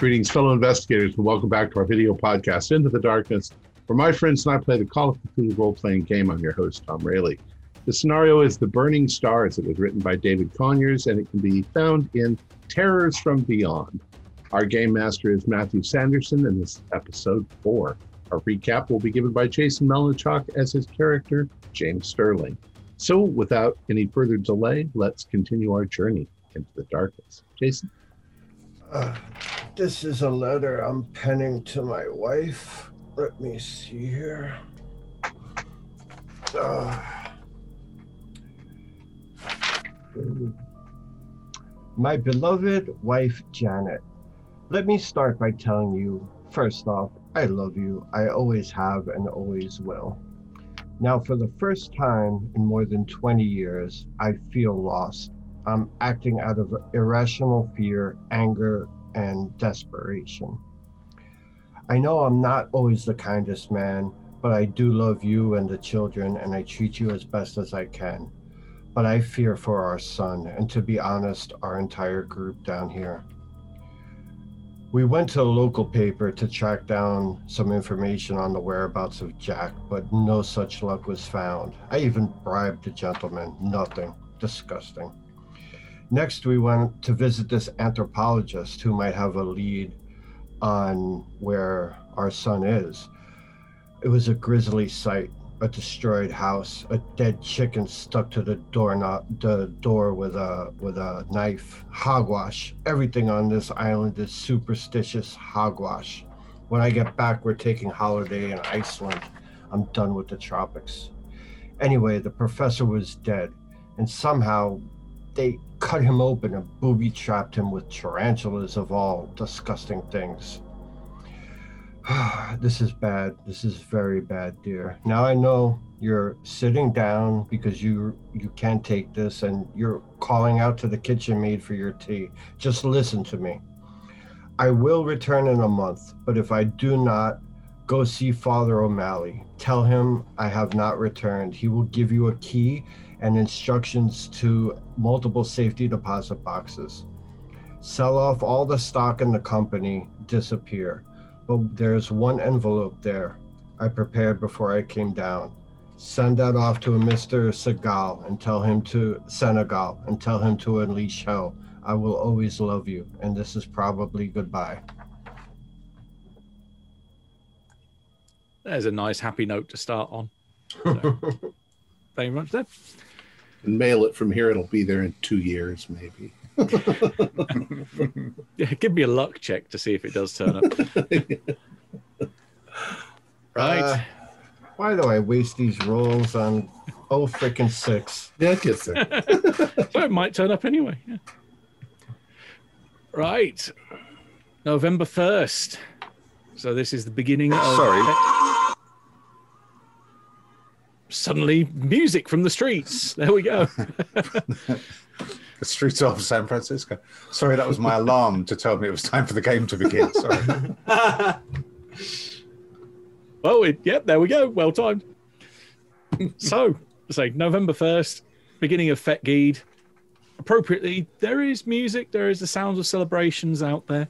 Greetings, fellow investigators, and welcome back to our video podcast, Into the Darkness, where my friends and I play the Call of Cthulhu role playing game. I'm your host, Tom Rayleigh. The scenario is The Burning Stars. It was written by David Conyers, and it can be found in Terrors from Beyond. Our game master is Matthew Sanderson, and this is episode four. Our recap will be given by Jason Melnichuk as his character, James Sterling. So, without any further delay, let's continue our journey into the darkness. Jason? Uh, this is a letter I'm penning to my wife. Let me see here. Uh, my beloved wife, Janet. Let me start by telling you, first off, I love you. I always have and always will. Now, for the first time in more than 20 years, I feel lost. I'm acting out of irrational fear, anger, and desperation. I know I'm not always the kindest man, but I do love you and the children, and I treat you as best as I can. But I fear for our son, and to be honest, our entire group down here. We went to a local paper to track down some information on the whereabouts of Jack, but no such luck was found. I even bribed the gentleman. Nothing. Disgusting. Next, we went to visit this anthropologist who might have a lead on where our son is. It was a grisly sight a destroyed house, a dead chicken stuck to the door not the door with a with a knife, hogwash. Everything on this island is superstitious hogwash. When I get back, we're taking holiday in Iceland. I'm done with the tropics. Anyway, the professor was dead, and somehow they cut him open and booby trapped him with tarantulas of all disgusting things. this is bad. This is very bad, dear. Now I know you're sitting down because you you can't take this and you're calling out to the kitchen maid for your tea. Just listen to me. I will return in a month, but if I do not, go see Father O'Malley. Tell him I have not returned. He will give you a key and instructions to multiple safety deposit boxes. Sell off all the stock in the company, disappear. But there's one envelope there I prepared before I came down. Send that off to a Mr. Segal and tell him to Senegal and tell him to unleash hell. I will always love you, and this is probably goodbye. There's a nice happy note to start on. So, thank you very much, Deb and mail it from here. It'll be there in two years, maybe. yeah, give me a luck check to see if it does turn up. right. Uh, why do I waste these rolls on oh freaking six? Yeah, it gets there. so it might turn up anyway. Yeah. Right. November 1st. So this is the beginning of. Sorry suddenly music from the streets. There we go. the streets of San Francisco. Sorry, that was my alarm to tell me it was time for the game to begin. Sorry. well, it, yep, there we go. Well timed. so, say November 1st, beginning of Fet Geed. Appropriately, there is music, there is the sounds of celebrations out there.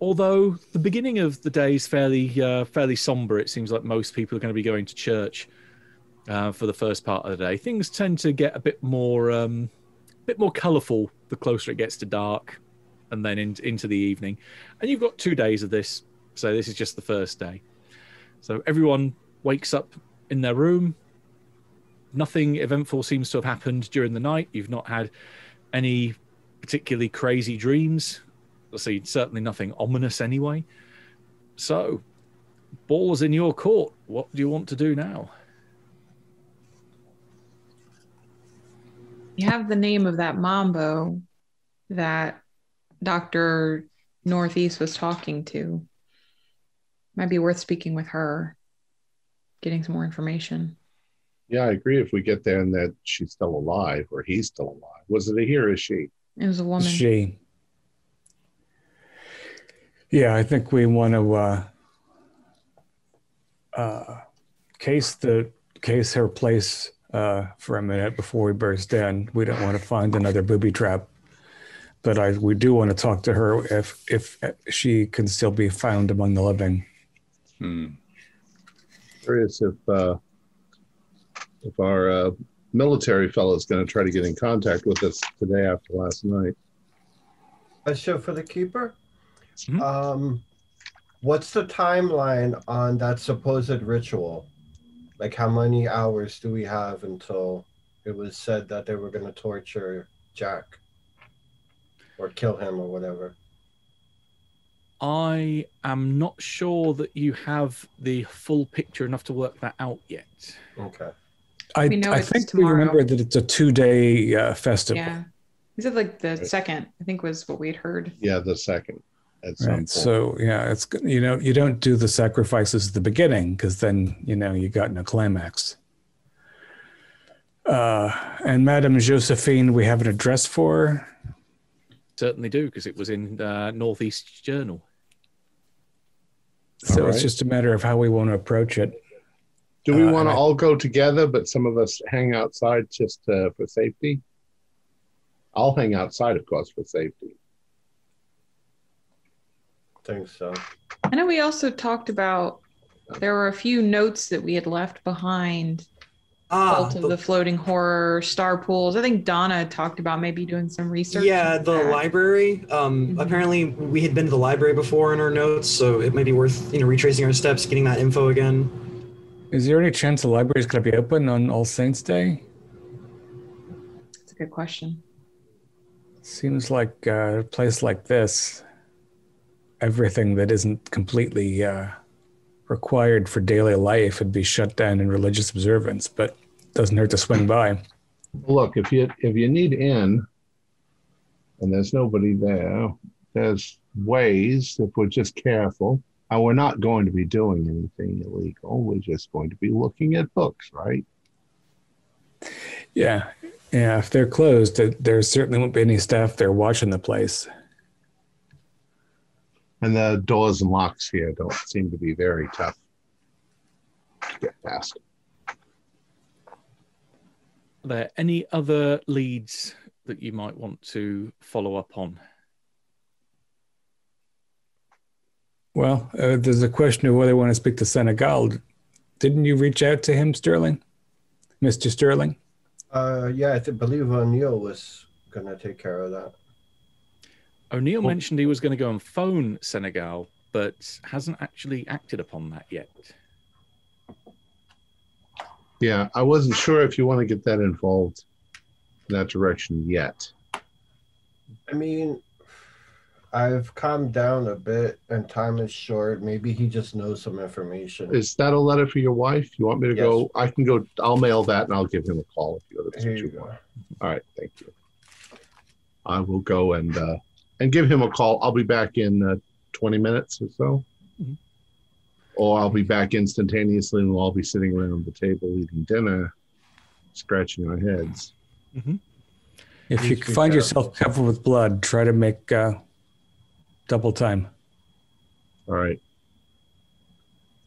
Although the beginning of the day is fairly, uh, fairly somber, it seems like most people are going to be going to church uh, for the first part of the day. Things tend to get a bit more, um, a bit more colourful the closer it gets to dark, and then in, into the evening. And you've got two days of this, so this is just the first day. So everyone wakes up in their room. Nothing eventful seems to have happened during the night. You've not had any particularly crazy dreams. Let's see, certainly nothing ominous anyway. So, ball's in your court. What do you want to do now? You have the name of that Mambo that Dr. Northeast was talking to. Might be worth speaking with her, getting some more information. Yeah, I agree. If we get there and that she's still alive or he's still alive. Was it a he or a she? It was a woman. She. Yeah, I think we want to uh, uh, case the case her place uh, for a minute before we burst in. We don't want to find another booby trap. but I we do want to talk to her if if she can still be found among the living. Hmm. Curious if uh, if our uh, military fellow is going to try to get in contact with us today after last night. A show for the keeper. Mhm. Um, what's the timeline on that supposed ritual? Like, how many hours do we have until it was said that they were going to torture Jack or kill him or whatever? I am not sure that you have the full picture enough to work that out yet. Okay. I We know I think tomorrow. we remember that it's a two day uh, festival. Yeah. He said like the second, I think was what we had heard. Yeah, the second. At some Right. point. So yeah, it's good. You know, you don't do the sacrifices at the beginning because then you know you got no climax. Uh, and Madame Josephine, we have an address for. Certainly do, because it was in uh, Northeast Journal. So All it's just a matter of how we want to approach it. Do we Uh, want to I- all go together, but some of us hang outside just uh, for safety? I'll hang outside, of course, for safety. Think so. I know we also talked about there were a few notes that we had left behind. Ah, Cult of the- the floating horror, star pools. I think Donna talked about maybe doing some research. yeah, the that. library. Um, Mhm. Apparently, we had been to the library before in our notes, so it might be worth you know retracing our steps, getting that info again. Is there any chance the library is going to be open on All Saints Day? That's a good question. Seems like uh, a place like this, everything that isn't completely uh, required for daily life would be shut down in religious observance, but doesn't hurt to swing by. Look, if you if you need in, and there's nobody there, there's ways if we're just careful. And we're not going to be doing anything illegal. We're just going to be looking at books, right? Yeah, yeah. If they're closed, there- there certainly won't be any staff there watching the place. And the doors and locks here don't seem to be very tough to get past. Are there any other leads that you might want to follow up on? Well, uh, there's a question of whether I want to speak to Senegal. Didn't you reach out to him, Sterling, Mister Sterling? Uh, yeah, I th- believe O'Neill was going to take care of that. O'Neill Oh. mentioned he was going to go and phone Senegal, but hasn't actually acted upon that yet. Yeah, I wasn't sure if you want to get that involved in that direction yet. I mean, I've calmed down a bit and time is short. Maybe he just knows some information. Is that a letter for your wife? You want me to Yes. go? I can go. I'll mail that and I'll give him a call if you that's Here what you you go. want. All right, thank you. I will go and uh, and give him a call. I'll be back in uh, 20 minutes or so. Mhm. Or I'll be back instantaneously and we'll all be sitting around the table eating dinner, scratching our heads. If you find careful. yourself covered with blood, try to make uh, double time. All right.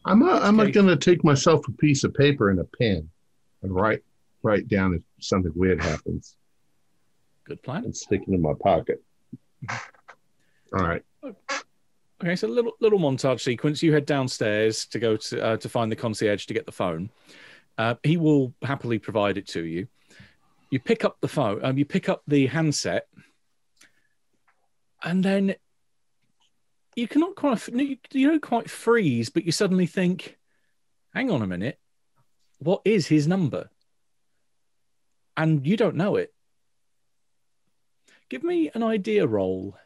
I'm not, I'm Okay. going to take myself a piece of paper and a pen and write write down if something weird happens Good plan. and stick it in my pocket. All right. Okay, so a little little montage sequence. You head downstairs to go to uh, to find the concierge to get the phone. Uh, he will happily provide it to you. You pick up the phone. Um, you pick up the handset, and then you cannot quite you, don't quite freeze, but you suddenly think, "Hang on a minute, what is his number?" And you don't know it. Give me an idea roll.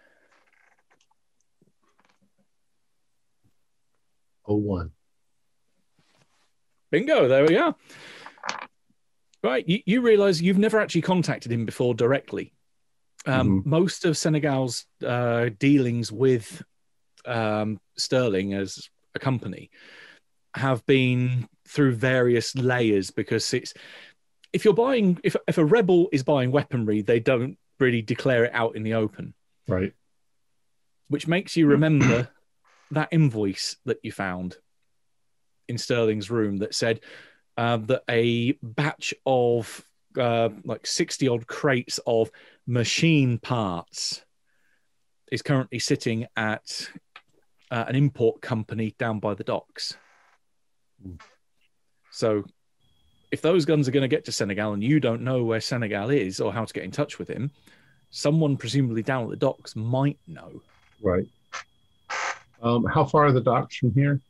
Oh one. Bingo, there we are. Right, you, you realize you've never actually contacted him before directly. Um, Most of Senegal's uh, dealings with um, Sterling as a company have been through various layers because it's if you're buying if if a rebel is buying weaponry, they don't really declare it out in the open, Right. which makes you remember that invoice that you found in Sterling's room that said uh, that a batch of uh, like 60 odd crates of machine parts is currently sitting at uh, an import company down by the docks. So, if those guns are going to get to Senegal and you don't know where Senegal is or how to get in touch with him, someone presumably down at the docks might know. Right. Um, how far are the docks from here?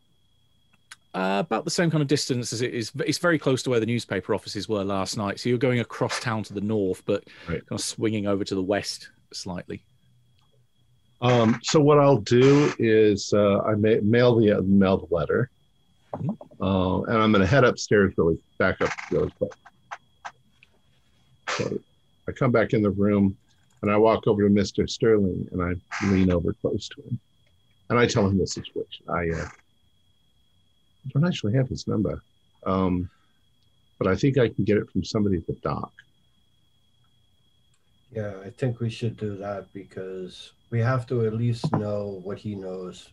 Uh, about the same kind of distance as it is. It's very close to where the newspaper offices were last night. So you're going across town to the north, but Right. kind of swinging over to the west slightly. Um, so what I'll do is uh, I ma- mail the uh, mail the letter. Uh, and I'm going to head upstairs really back up really quick. So I come back in the room, and I walk over to Mister Sterling, and I lean over close to him, and I tell him the situation. I uh, don't actually have his number, um, but I think I can get it from somebody at the dock. Yeah, I think we should do that because we have to at least know what he knows.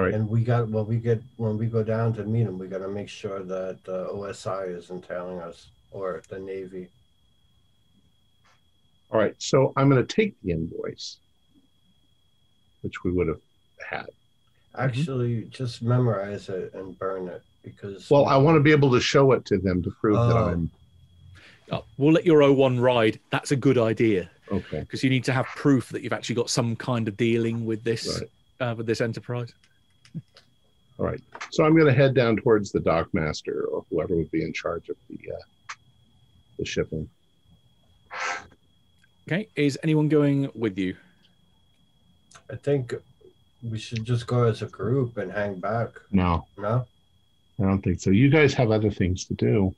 All right. And we got when we get when we go down to meet him, we got to make sure that uh, OSI isn't telling us or the Navy. All right, so I'm going to take the invoice, which we would have had. Actually, just memorize it and burn it because. Well, I want to be able to show it to them to prove that Oh. I'm Oh, we'll let your O1 ride. That's a good idea okay. because you need to have proof that you've actually got some kind of dealing with this Right. uh, with this enterprise. All right. So I'm going to head down towards the dock master or whoever would be in charge of the uh, the shipping. Okay, is anyone going with you? I think we should just go as a group and hang back. No, No. I don't think so. You guys have other things to do.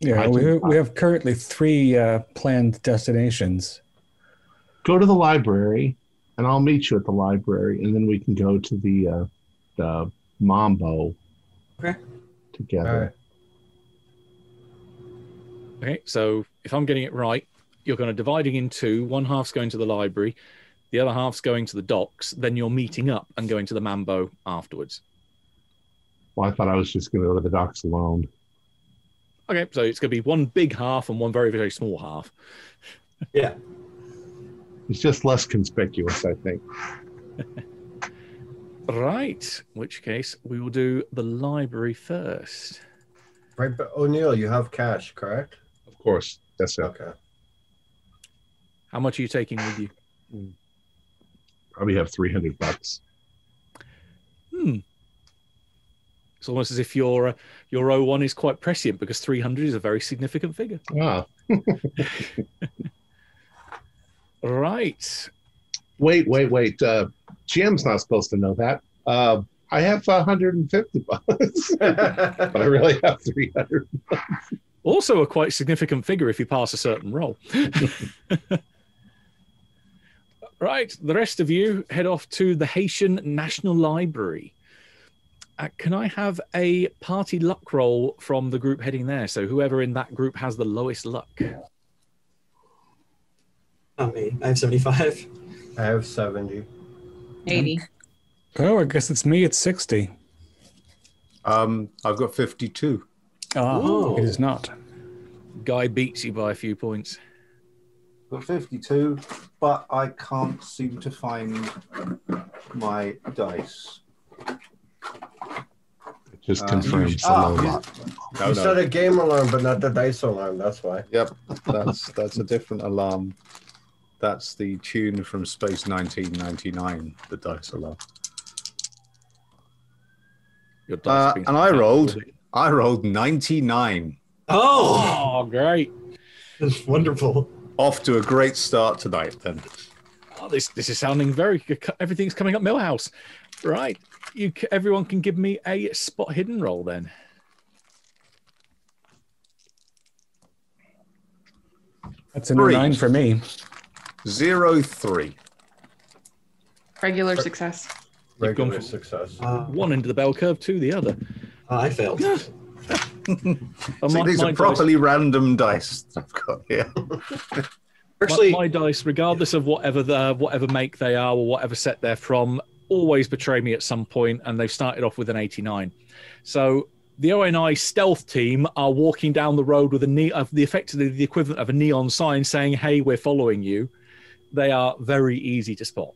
Yeah, we, think- we have currently three uh, planned destinations. Go to the library, and I'll meet you at the library, and then we can go to the uh, the Mambo Okay. together. All right. Okay, so if I'm getting it right, you're kind of dividing in two. One half's going to the library, the other half's going to the docks. Then you're meeting up and going to the Mambo afterwards. Well, I thought I was just going to go to the docks alone. Okay, so it's going to be one big half and one very, very small half. Yeah. It's just less conspicuous, I think. Right, in which case we will do the library first. Right, but O'Neill, you have cash, correct? Of course. That's it. Okay. How much are you taking with you? Probably have 300 bucks. Hmm. It's almost as if your uh, your O1 is quite prescient because 300 is a very significant figure. Ah, Right. wait, wait, wait. Uh, Jim's not supposed to know that. Uh, I have 150 bucks, but I really have 300. Also, a quite significant figure if you pass a certain roll. right, the rest of you head off to the Haitian National Library. Uh, can I have a party luck roll from the group heading there? So, whoever in that group has the lowest luck. Not me. I have 75. I have 70. 80. Oh, I guess it's me at 60. Um, I've got 52. Ah, Ooh. it is not. Guy beats you by a few points. Got 52, but I can't seem to find my dice. It just Uh, confirms the ah, low yeah. No, you no. said a game alarm, but not the dice alarm. That's why. Yep, that's that's a different alarm. That's the tune from Space 1999, the dice alarm. Your Uh, and I rolled. I rolled 99. Oh, Oh, great. that's wonderful. Off to a great start tonight, then. Oh, this this is sounding very. Good. Everything's coming up Milhouse. Right. You. Everyone can give me a spot hidden roll then. That's a new Three. nine for me. Zero three. Regular success. You've gone Regular from- success. Uh, One into the bell curve, to the other. I failed. And See, my- these my are dice- properly random dice I've got here. Actually, my, my dice, regardless of whatever the whatever make they are or whatever set they're from, always betray me at some point, and they've started off with an 89. So the ONI stealth team are walking down the road with a ne- of the effectively the equivalent of a neon sign saying, "Hey, we're following you." They are very easy to spot.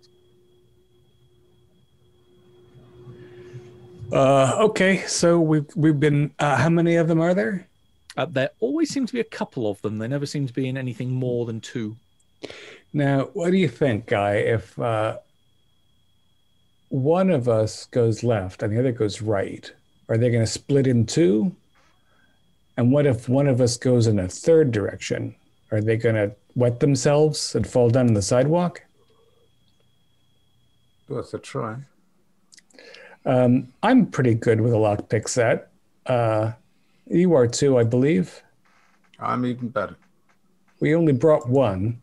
Uh, okay, so we've we've been. Uh, how many of them are there? Uh, there always seem to be a couple of them. They never seem to be in anything more than two. Now, what do you think, Guy? If uh, one of us goes left and the other goes right, are they going to split in two? And what if one of us goes in a third direction? Are they going to wet themselves and fall down on the sidewalk? Worth a try. Um, I'm pretty good with a lockpick set. Uh, you are too, I believe. I'm even better. We only brought one.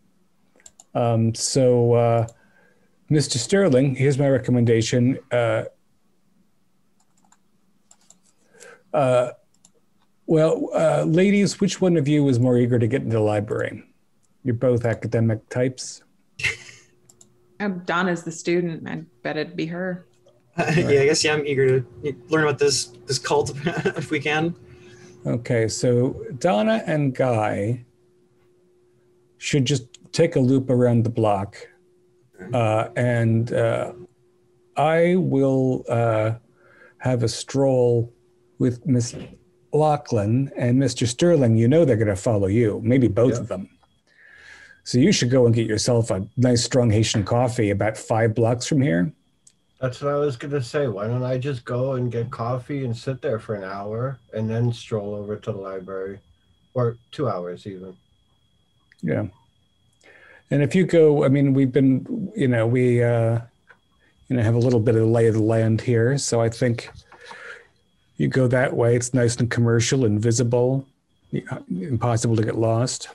Um, so, uh, Mr. Sterling, here's my recommendation. Uh, uh, well, uh, ladies, which one of you is more eager to get into the library? You're both academic types. Um, Donna's the student. I bet it'd be her. yeah, I guess yeah, I'm eager to learn about this this cult if we can. Okay, so Donna and Guy should just take a loop around the block, uh, and uh, I will uh, have a stroll with Miss Lachlan and Mr. Sterling. You know they're going to follow you, maybe both Yeah. of them. So you should go and get yourself a nice strong Haitian coffee about five blocks from here. That's what I was gonna say. Why don't I just go and get coffee and sit there for an hour and then stroll over to the library, or two hours even. Yeah. And if you go, I mean, we've been, you know, we, uh, you know, have a little bit of lay of the land here. So I think you go that way. It's nice and commercial and visible, impossible to get lost.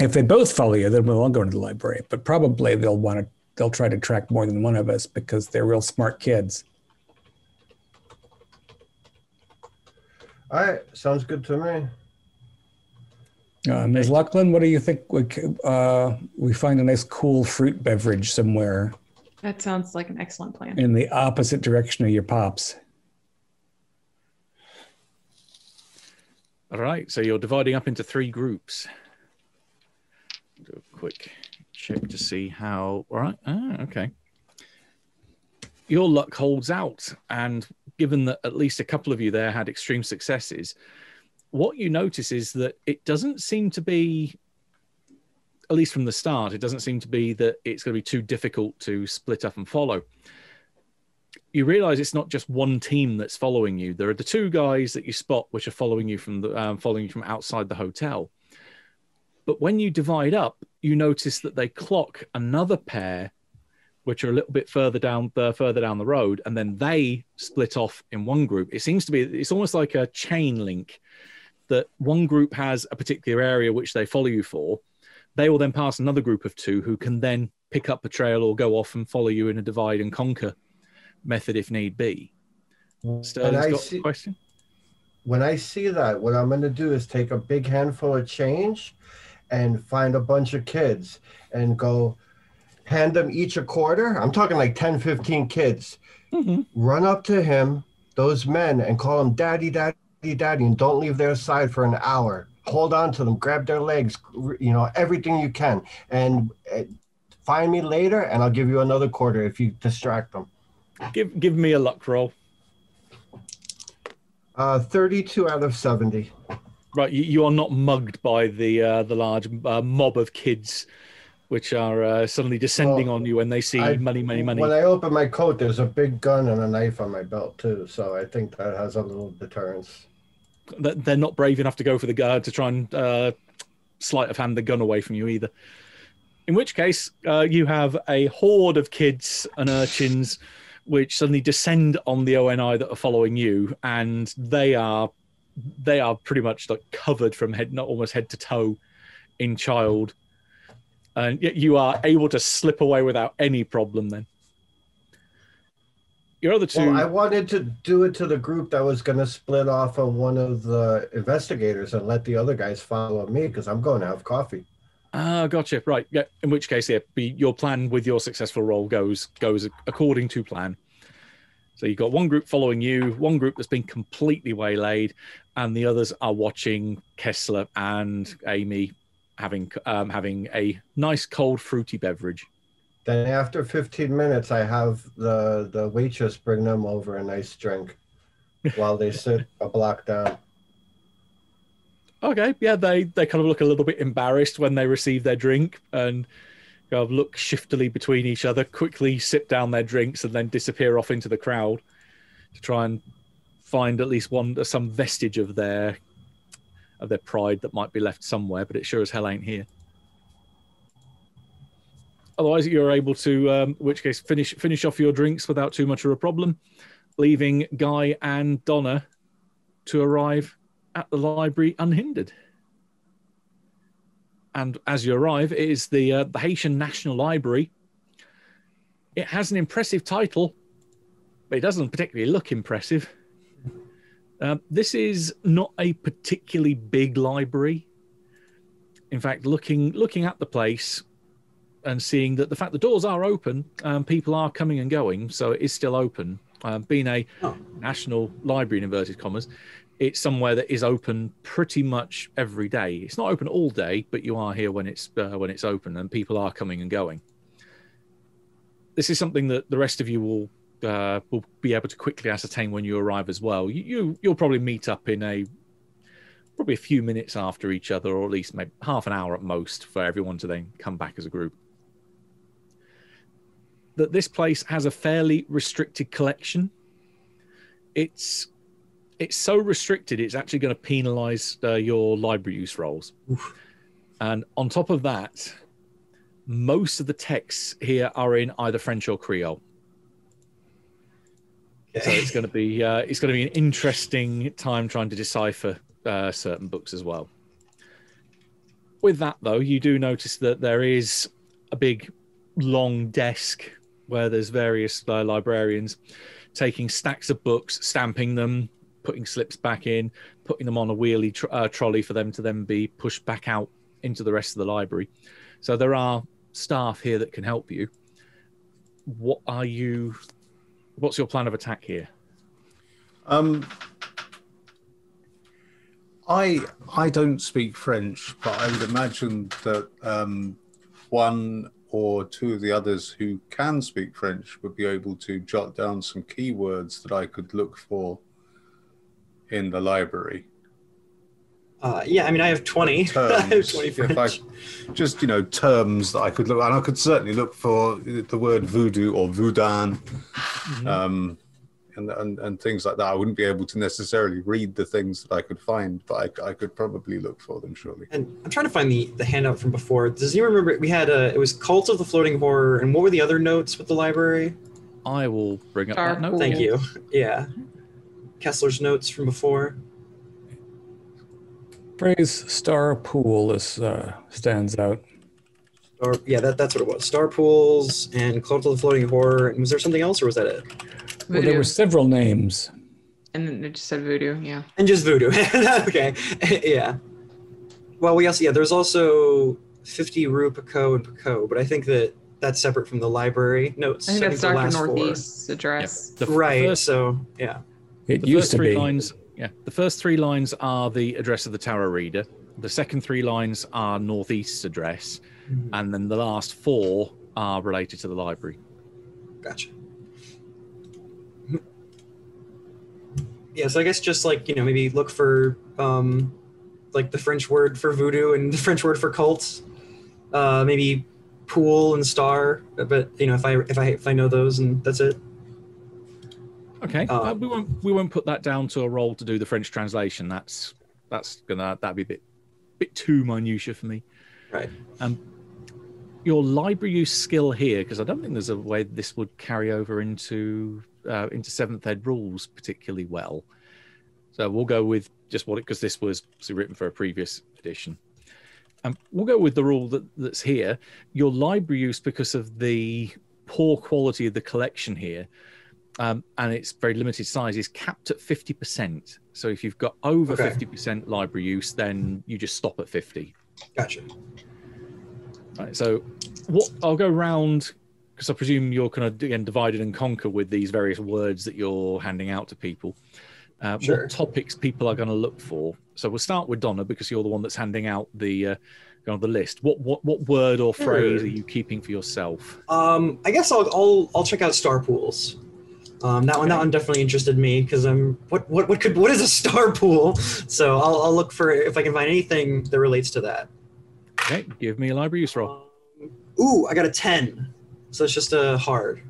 If they both follow you, then we'll all go into the library. But probably they'll want to, they'll try to track more than one of us because they're real smart kids. All right, sounds good to me. Uh, Ms. Lachlan, what do you think? We, uh, we find a nice cool fruit beverage somewhere That sounds like an excellent plan. in the opposite direction of your pops. All right, so you're dividing up into three groups. Quick check to see how. All right, ah, okay. Your luck holds out, and given that at least a couple of you there had extreme successes, what you notice is that it doesn't seem to be, at least from the start, it doesn't seem to be that it's going to be too difficult to split up and follow you realize it's not just one team that's following you. There are the two guys that you spot, which are following you from the um, following you from outside the hotel. But when you divide up, you notice that they clock another pair, which are a little bit further down the further down the road, and then they split off in one group. It seems to be it's almost like a chain link that one group has a particular area which they follow you for. They will then pass another group of two who can then pick up the trail or go off and follow you in a divide and conquer method if need be. Sterling's got see- a question. When I see that, what I'm gonna do is take a big handful of change and find a bunch of kids and go hand them each a quarter. I'm talking like 10, 15 kids. Mhm. Run up to him, those men, and call them daddy, daddy, daddy, and don't leave their side for an hour. Hold on to them, grab their legs, you know, everything you can. And uh, find me later, and I'll give you another quarter if you distract them. Give give me a luck roll. Uh, 32 out of 70. Right, you, you are not mugged by the uh, the large uh, mob of kids, which are uh, suddenly descending Well, on you when they see I- money, money, money. When I open my coat, there's a big gun and a knife on my belt too, so I think that has a little deterrence. They're not brave enough to go for the guard to try and uh, sleight of hand the gun away from you either. In which case, uh, you have a horde of kids and urchins which suddenly descend on the ONI that are following you, and they are they are pretty much like covered from head, not almost head to toe, in child, and yet you are able to slip away without any problem. Then your other two, Well, I wanted to do it to the group that was going to split off of one of the investigators and let the other guys follow me because I'm going to have coffee. Ah, gotcha. Right. Yeah. In which case, yeah, be, your plan with your successful role goes goes according to plan. So you've got one group following you, one group that's been completely waylaid, and the others are watching Kessler and Amy having um, having a nice cold fruity beverage. Then after 15 minutes, I have the the waitress bring them over a nice drink while they sit a block down. Okay, yeah, they they kind of look a little bit embarrassed when they receive their drink and kind of look shiftily between each other, quickly sip down their drinks, and then disappear off into the crowd to try and find at least one some vestige of their of their pride that might be left somewhere. But it sure as hell ain't here. Otherwise, you're able to, um, which case, finish finish off your drinks without too much of a problem, leaving Guy and Donna to arrive at the library unhindered. And as you arrive, it is the uh, the Haitian National Library. It has an impressive title, but it doesn't particularly look impressive. Uh, this is not a particularly big library. In fact, looking looking at the place and seeing that the fact the doors are open, um, people are coming and going, so it is still open. Um, being a Oh. national library in inverted commas, it's somewhere that is open pretty much every day. It's not open all day, but you are here when it's uh, when it's open, and people are coming and going. This is something that the rest of you will uh, will be able to quickly ascertain when you arrive as well. You, you you'll probably meet up in a probably a few minutes after each other, or at least maybe half an hour at most, for everyone to then come back as a group. That this place has a fairly restricted collection. It's it's so restricted it's actually going to penalize uh, your library use rolls and on top of that most of the texts here are in either french or creole so it's going to be uh, it's going to be an interesting time trying to decipher uh, certain books as well with that though you do notice that there is a big long desk where there's various uh, librarians taking stacks of books stamping them putting slips back in, putting them on a wheelie tr- uh, trolley for them to then be pushed back out into the rest of the library. So there are staff here that can help you. What are you? What's your plan of attack here? Um, I I don't speak French, but I would imagine that um, one or two of the others who can speak French would be able to jot down some keywords that I could look for in the library. Uh, yeah, I mean, I have 20. I have Terms, 20 if I, just you know, terms that I could look, and I could certainly look for the word voodoo or voodoo, um, and, and and things like that. I wouldn't be able to necessarily read the things that I could find, but I, I could probably look for them surely. And I'm trying to find the, the handout from before. Does anyone remember? We had a, it was Cult of the Floating Horror. And what were the other notes with the library? I will bring up that note. Thank you. Yeah. Kessler's notes from before. Phrase star pool is uh, stands out. Or yeah, that, that's what it was. Star Pools and Cult of the Floating Horror. And was there something else or was that it? Well, there were several names. and then it just said voodoo. Yeah. And just voodoo. okay. yeah. Well, we also, yeah, there's also 50 Rue Pico and Pico, but I think that that's separate from the library notes. I think that's the Dr. last four- Northeast's address. The f- Right. First, So, yeah. It the used first to three be. lines. Yeah, the first three lines are the address of the tarot reader. The second three lines are Northeast's address, and then the last four are related to the library. Gotcha. Yeah, so I guess just like, you know, maybe look for um like the French word for voodoo and the French word for cults. Uh maybe pool and star, but you know, if I if I if I know those and that's it. Okay, Uh, uh, we won't we won't put that down to a role to do the French translation. That's that's gonna that'd be a bit bit too minutia for me. Right. Um, your library use skill here, because I don't think there's a way this would carry over into uh, into seventh ed rules particularly well. So we'll go with just what it because this was written for a previous edition. Um, we'll go with the rule that, that's here. Your library use, because of the poor quality of the collection here, um, and its very limited size, is capped at fifty percent. So if you've got over Okay. fifty percent library use, then you just stop at fifty. Gotcha. Right. So, what I'll go round because I presume you're kind of again divided and conquer with these various words that you're handing out to people. uh, Sure. what topics people are going to look for. So we'll start with Donna because you're the one that's handing out the uh, kind of the list. What what what word or phrase Sure. are you keeping for yourself? Um, I guess I'll I'll, I'll check out star pools. Um, that one that one definitely interested me because I'm what what what could what is a star pool? So I'll I'll look for if I can find anything that relates to that. Okay, give me a library use roll. Um, ooh, I got a ten. So it's just a hard.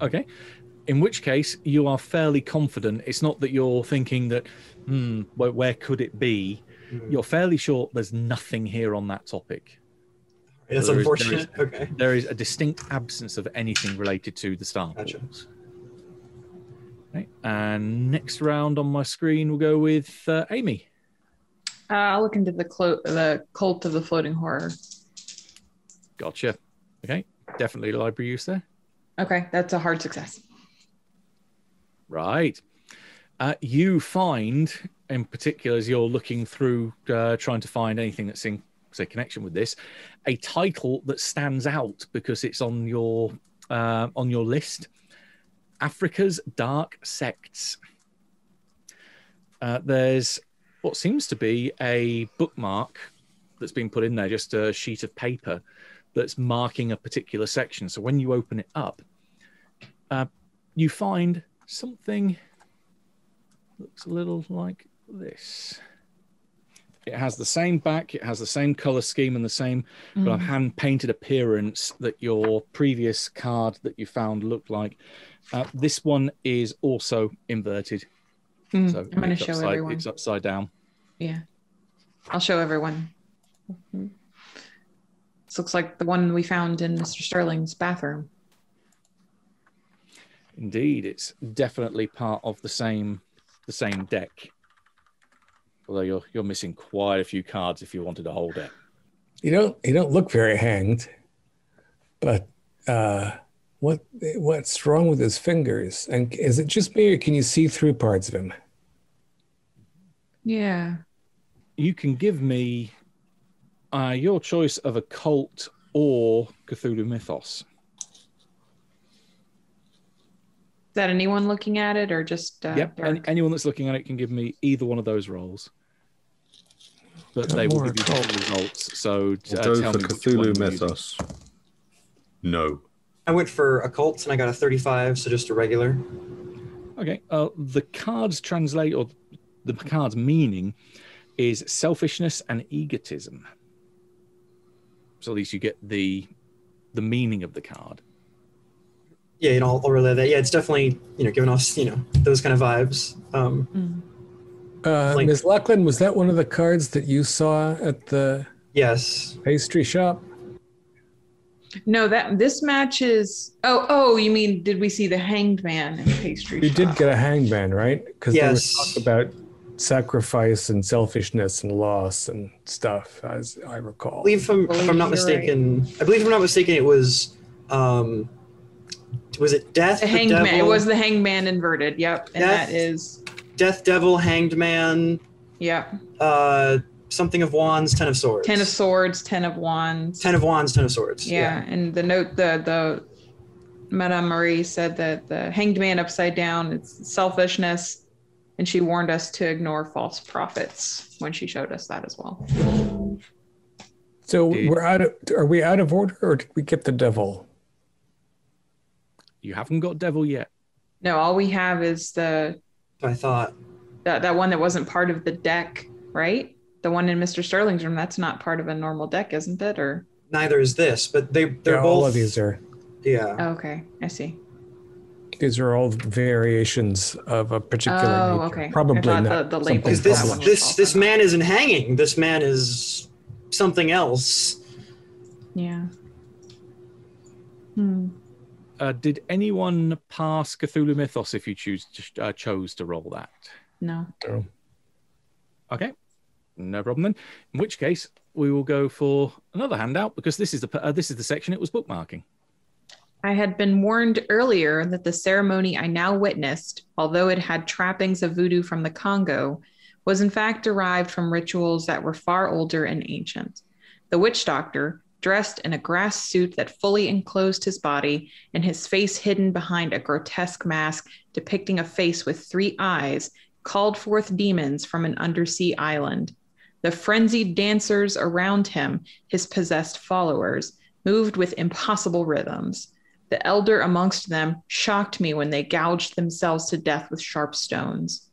Okay. In which case, you are fairly confident. It's not that you're thinking that, hmm, where, where could it be? Hmm. You're fairly sure there's nothing here on that topic. That's there is- unfortunate. okay. There is a distinct absence of anything related to the Star Gotcha. Wars. Okay. And next round on my screen, we'll go with uh, Amy. Uh, I'll look into the clo- the cult of the floating horror. Gotcha. Okay. Definitely library use there. Okay, that's a hard success. Right. Uh, you find, in particular, as you're looking through, uh, trying to find anything that's in, say, connection with this, a title that stands out because it's on your uh, on your list: Africa's Dark Sects. Uh, there's what seems to be a bookmark that's been put in there, just a sheet of paper that's marking a particular section. So when you open it up, uh, you find something looks a little like this. It has the same back, it has the same color scheme and the same Mm. hand painted appearance that your previous card that you found looked like. Uh, this one is also inverted. Mm, So I'm going to show upside, everyone. it's upside down. Yeah, I'll show everyone. Mhm. This looks like the one we found in Mr. Sterling's bathroom. Indeed, it's definitely part of the same the same deck. Although you're you're missing quite a few cards if you wanted to hold it. You don't you don't look very hanged, but uh, what what's wrong with his fingers? And is it just me, or can you see through parts of him? Yeah. You can give me uh, your choice of occult or Cthulhu mythos. Is that anyone looking at it or just uh, yep, Dark? any, anyone that's looking at it can give me either one of those rolls. But Got they will more give you different results. So We'll uh, go tell for me Cthulhu. Mythos. No. I went for occult and I got a 35, so just a regular. Okay. Uh, the cards translate, or the card's meaning is selfishness and egotism. So at least you get the the meaning of the card. Yeah, you know, I'll, I'll relay that. Yeah, it's definitely you know giving off you know those kind of vibes. Um, Mm. Uh, Like- Ms. Lachlan, was that one of the cards that you saw at the yes, pastry shop? No, that this matches. Oh, oh, you mean did we see the Hanged Man in the pastry? You did get a hangman, right? Because there was talk about sacrifice and selfishness and loss and stuff, as I recall. I believe if I'm, if I'm not Believe you're right. mistaken, I believe if I'm not mistaken, it was um, was it death? The the Hanged Man. It was the Hanged Man inverted. Yep, and Death. that is. Death, devil, hanged man, Yep. uh, something of wands, ten of swords, Ten of Swords, Ten of Wands. ten of wands, ten of swords. Yeah, and the note, the the Madame Marie said that the Hanged Man upside down it's selfishness, and she warned us to ignore false prophets when she showed us that as well. so Indeed. we're out of. Are we out of order, or did we get the devil? You haven't got devil yet. No, all we have is the I thought. that that one that wasn't part of the deck, right? The one in Mr. Sterling's room. That's not part of a normal deck, isn't it? Or Neither is this, but they they're Yeah, both. all of these are. Yeah. oh, okay, I see. These are all variations of a particular. Oh, nature. okay. Probably not. the- the label Because for this that one was this this man isn't hanging. This man is something else. Yeah. Hmm. Uh, did anyone pass Cthulhu Mythos if you choose to, uh, chose to roll that? No. Okay, no problem then. In which case, we will go for another handout because this is the uh, this is the section it was bookmarking. I had been warned earlier that the ceremony I now witnessed, although it had trappings of voodoo from the Congo, was in fact derived from rituals that were far older and ancient. The witch doctor, dressed in a grass suit that fully enclosed his body and his face hidden behind a grotesque mask depicting a face with three eyes, called forth demons from an undersea island. The frenzied dancers around him, his possessed followers, moved with impossible rhythms. The elder amongst them shocked me when they gouged themselves to death with sharp stones.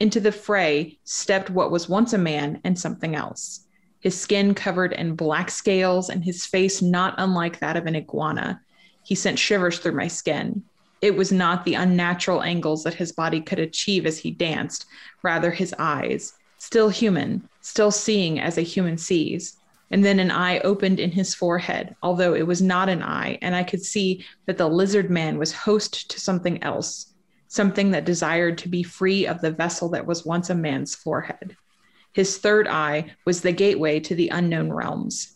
Into the fray stepped what was once a man and something else. His skin covered in black scales and his face not unlike that of an iguana. He sent shivers through my skin. It was not the unnatural angles that his body could achieve as he danced, rather his eyes, still human, still seeing as a human sees. And then an eye opened in his forehead, although it was not an eye, and I could see that the lizard man was host to something else, something that desired to be free of the vessel that was once a man's forehead. His third eye was the gateway to the unknown realms.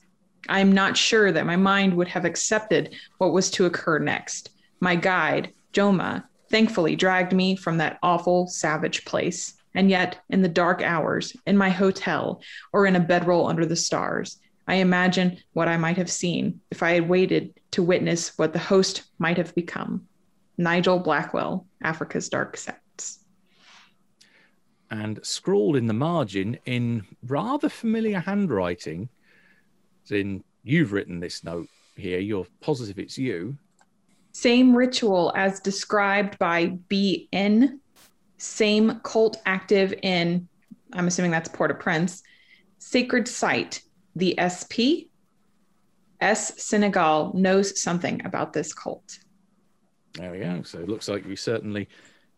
I am not sure that my mind would have accepted what was to occur next. My guide, Joma, thankfully dragged me from that awful, savage place. And yet, in the dark hours, in my hotel, or in a bedroll under the stars, I imagine what I might have seen if I had waited to witness what the host might have become. Nigel Blackwell, Africa's Dark Sects. And scrawled in the margin in rather familiar handwriting, as in you've written this note here, you're positive it's you. Same ritual as described by BN, same cult active in, I'm assuming that's Port au Prince, sacred site the SP, S Senegal knows something about this cult. There we go. So it looks like we certainly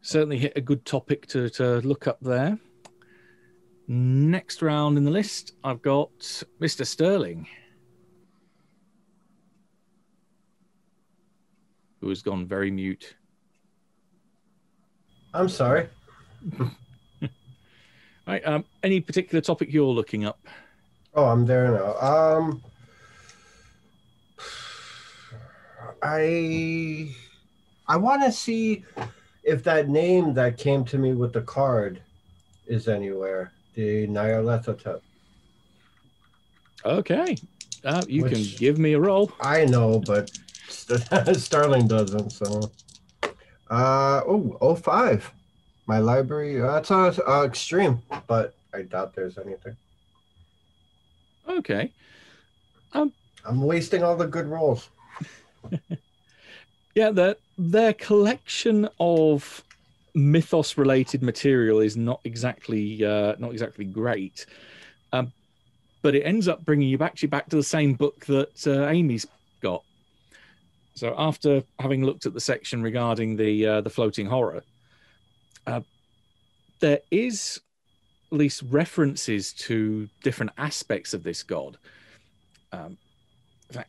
certainly hit a good topic to, to look up there. Next round in the list, I've got Mr. Sterling. Who has gone very mute. I'm sorry. right, um, any particular topic you're looking up? Oh, I'm there now. Um, I I want to see if that name that came to me with the card is anywhere. The Nyarlathotep. Okay, uh, you Which- can give me a roll. I know, but Starling doesn't. So, uh oh, 05. My library. Uh, that's uh, uh, extreme, but I doubt there's anything. Okay, Um, I'm wasting all the good rolls. yeah, their their collection of mythos-related material is not exactly uh, not exactly great, um, but it ends up bringing you actually back to the same book that uh, Amy's got. So after having looked at the section regarding the uh, the floating horror, uh, there is at least references to different aspects of this god. Um,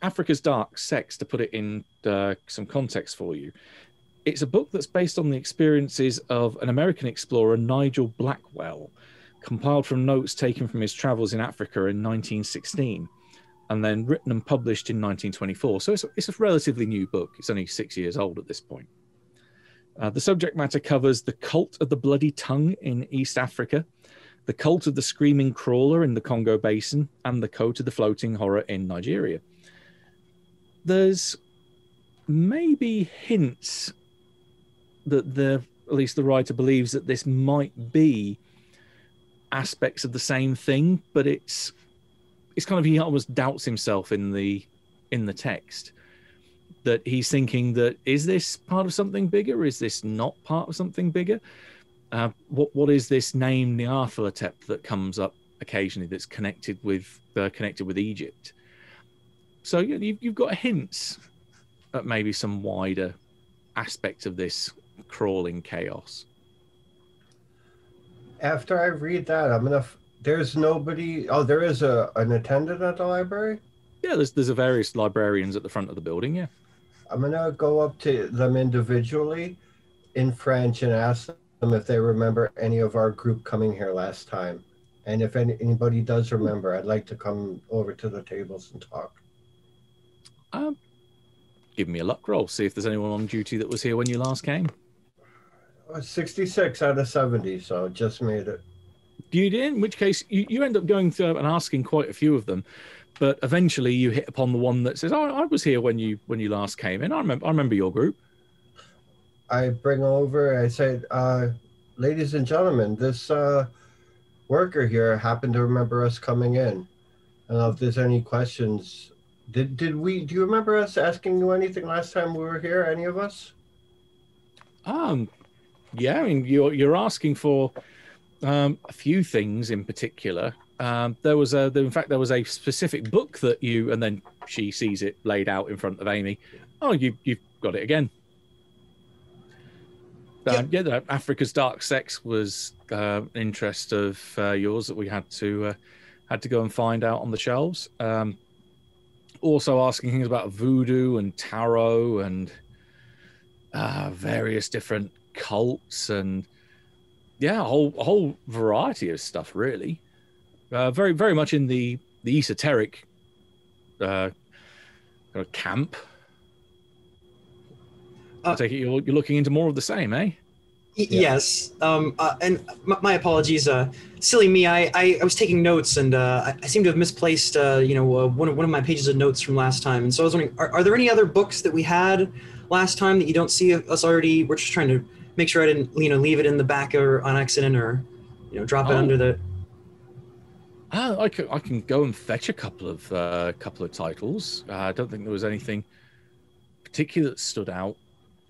Africa's Dark Sects, to put it in uh, some context for you, it's a book that's based on the experiences of an American explorer, Nigel Blackwell, compiled from notes taken from his travels in Africa in 1916, and then written and published in 1924. So it's, it's a relatively new book. It's only six years old at this point. Uh, the subject matter covers the cult of the bloody tongue in East Africa, the cult of the screaming crawler in the Congo Basin, and the cult of the floating horror in Nigeria. There's maybe hints that the at least the writer believes that this might be aspects of the same thing, but it's it's kind of he almost doubts himself in the in the text that he's thinking that is this part of something bigger? Is this not part of something bigger? Uh, what what is this name Nyarlathotep that comes up occasionally that's connected with uh, connected with Egypt? So you, you've, you've got hints at maybe some wider aspect of this crawling chaos. After I read that, I'm gonna. F- there's nobody. Oh, there is a an attendant at the library. Yeah, there's there's a various librarians at the front of the building. Yeah. I'm gonna go up to them individually in French and ask them if they remember any of our group coming here last time. And if any, anybody does remember, I'd like to come over to the tables and talk. Um, give me a luck roll. See if there's anyone on duty that was here when you last came. Uh, 66 out of 70, so just made it. You did, in which case you, you end up going through and asking quite a few of them, but eventually you hit upon the one that says, "Oh, I was here when you when you last came in. I remember I remember your group." I bring over. I say, uh, "Ladies and gentlemen, this uh, worker here happened to remember us coming in. I don't know if there's any questions. Did did we? Do you remember us asking you anything last time we were here? Any of us? Um, yeah, I mean you're you're asking for um, a few things in particular. Um, there was a, in fact, there was a specific book that you, and then she sees it laid out in front of Amy. Oh, you you've got it again. Um, yeah, the Africa's Dark Sects was uh, an interest of uh, yours that we had to uh, had to go and find out on the shelves. Um, also asking things about voodoo and tarot and uh, various different cults and yeah, a whole a whole variety of stuff really. Uh, very very much in the the esoteric uh, kind of camp. I Uh, take it you're, you're looking into more of the same, eh? Y- Yes, um, uh, and my, my apologies. Uh, silly me. I, I, I was taking notes, and uh, I, seem to have misplaced, uh, you know, uh, one of one of my pages of notes from last time. And so I was wondering, are, are there any other books that we had last time that you don't see us already? We're just trying to make sure I didn't, you know, leave it in the back or on accident, or you know, drop it Oh. under the. Ah, I can I can go and fetch a couple of uh, couple of titles. Uh, I don't think there was anything particular that stood out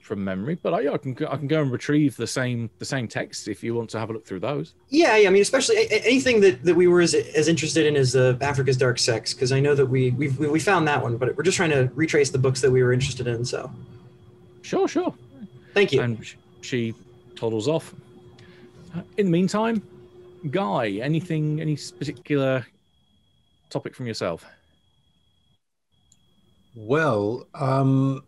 from memory, but I, yeah, I can go, I can go and retrieve the same the same text if you want to have a look through those. Yeah, yeah. I mean, especially a- a- anything that, that we were as, as interested in as uh, Africa's Dark Sects, because I know that we we've, we we found that one, but we're just trying to retrace the books that we were interested in. So, Sure, sure. thank you. And she toddles off. Uh, In the meantime, Guy, anything, any particular topic from yourself? Well, um,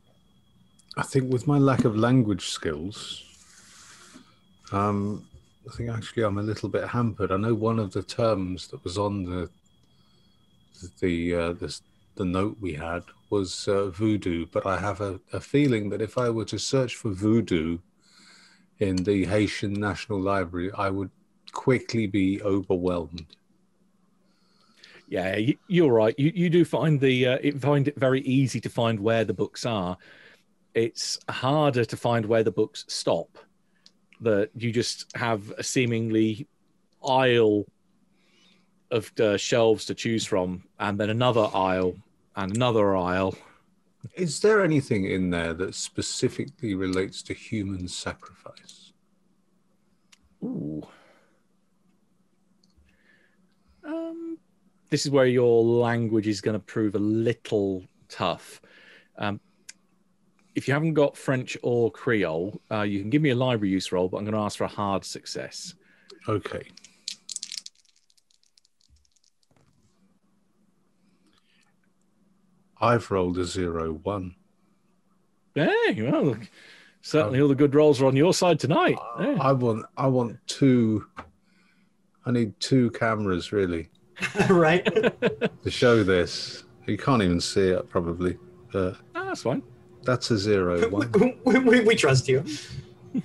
I think with my lack of language skills, um, I think actually I'm a little bit hampered. I know one of the terms that was on the the uh, the, note we had was uh, voodoo, but I have a, a feeling that if I were to search for voodoo in the Haitian National Library, I would quickly be overwhelmed. Yeah, you're right. You you do find the uh, it find it very easy to find where the books are. It's harder to find where the books stop. That you just have a seemingly aisle of uh, shelves to choose from, and then another aisle and another aisle. Is there anything in there that specifically relates to human sacrifice? Ooh. Um, this is where your language is going to prove a little tough. Um, if you haven't got French or Creole, uh, you can give me a library use roll, but I'm going to ask for a hard success. Okay. I've rolled a zero one. Hey, well, certainly all the good rolls are on your side tonight. Yeah. I want I want two I need two cameras really right? to show this. You can't even see it probably. But Ah, that's fine. That's a zero one. we, we, we trust you.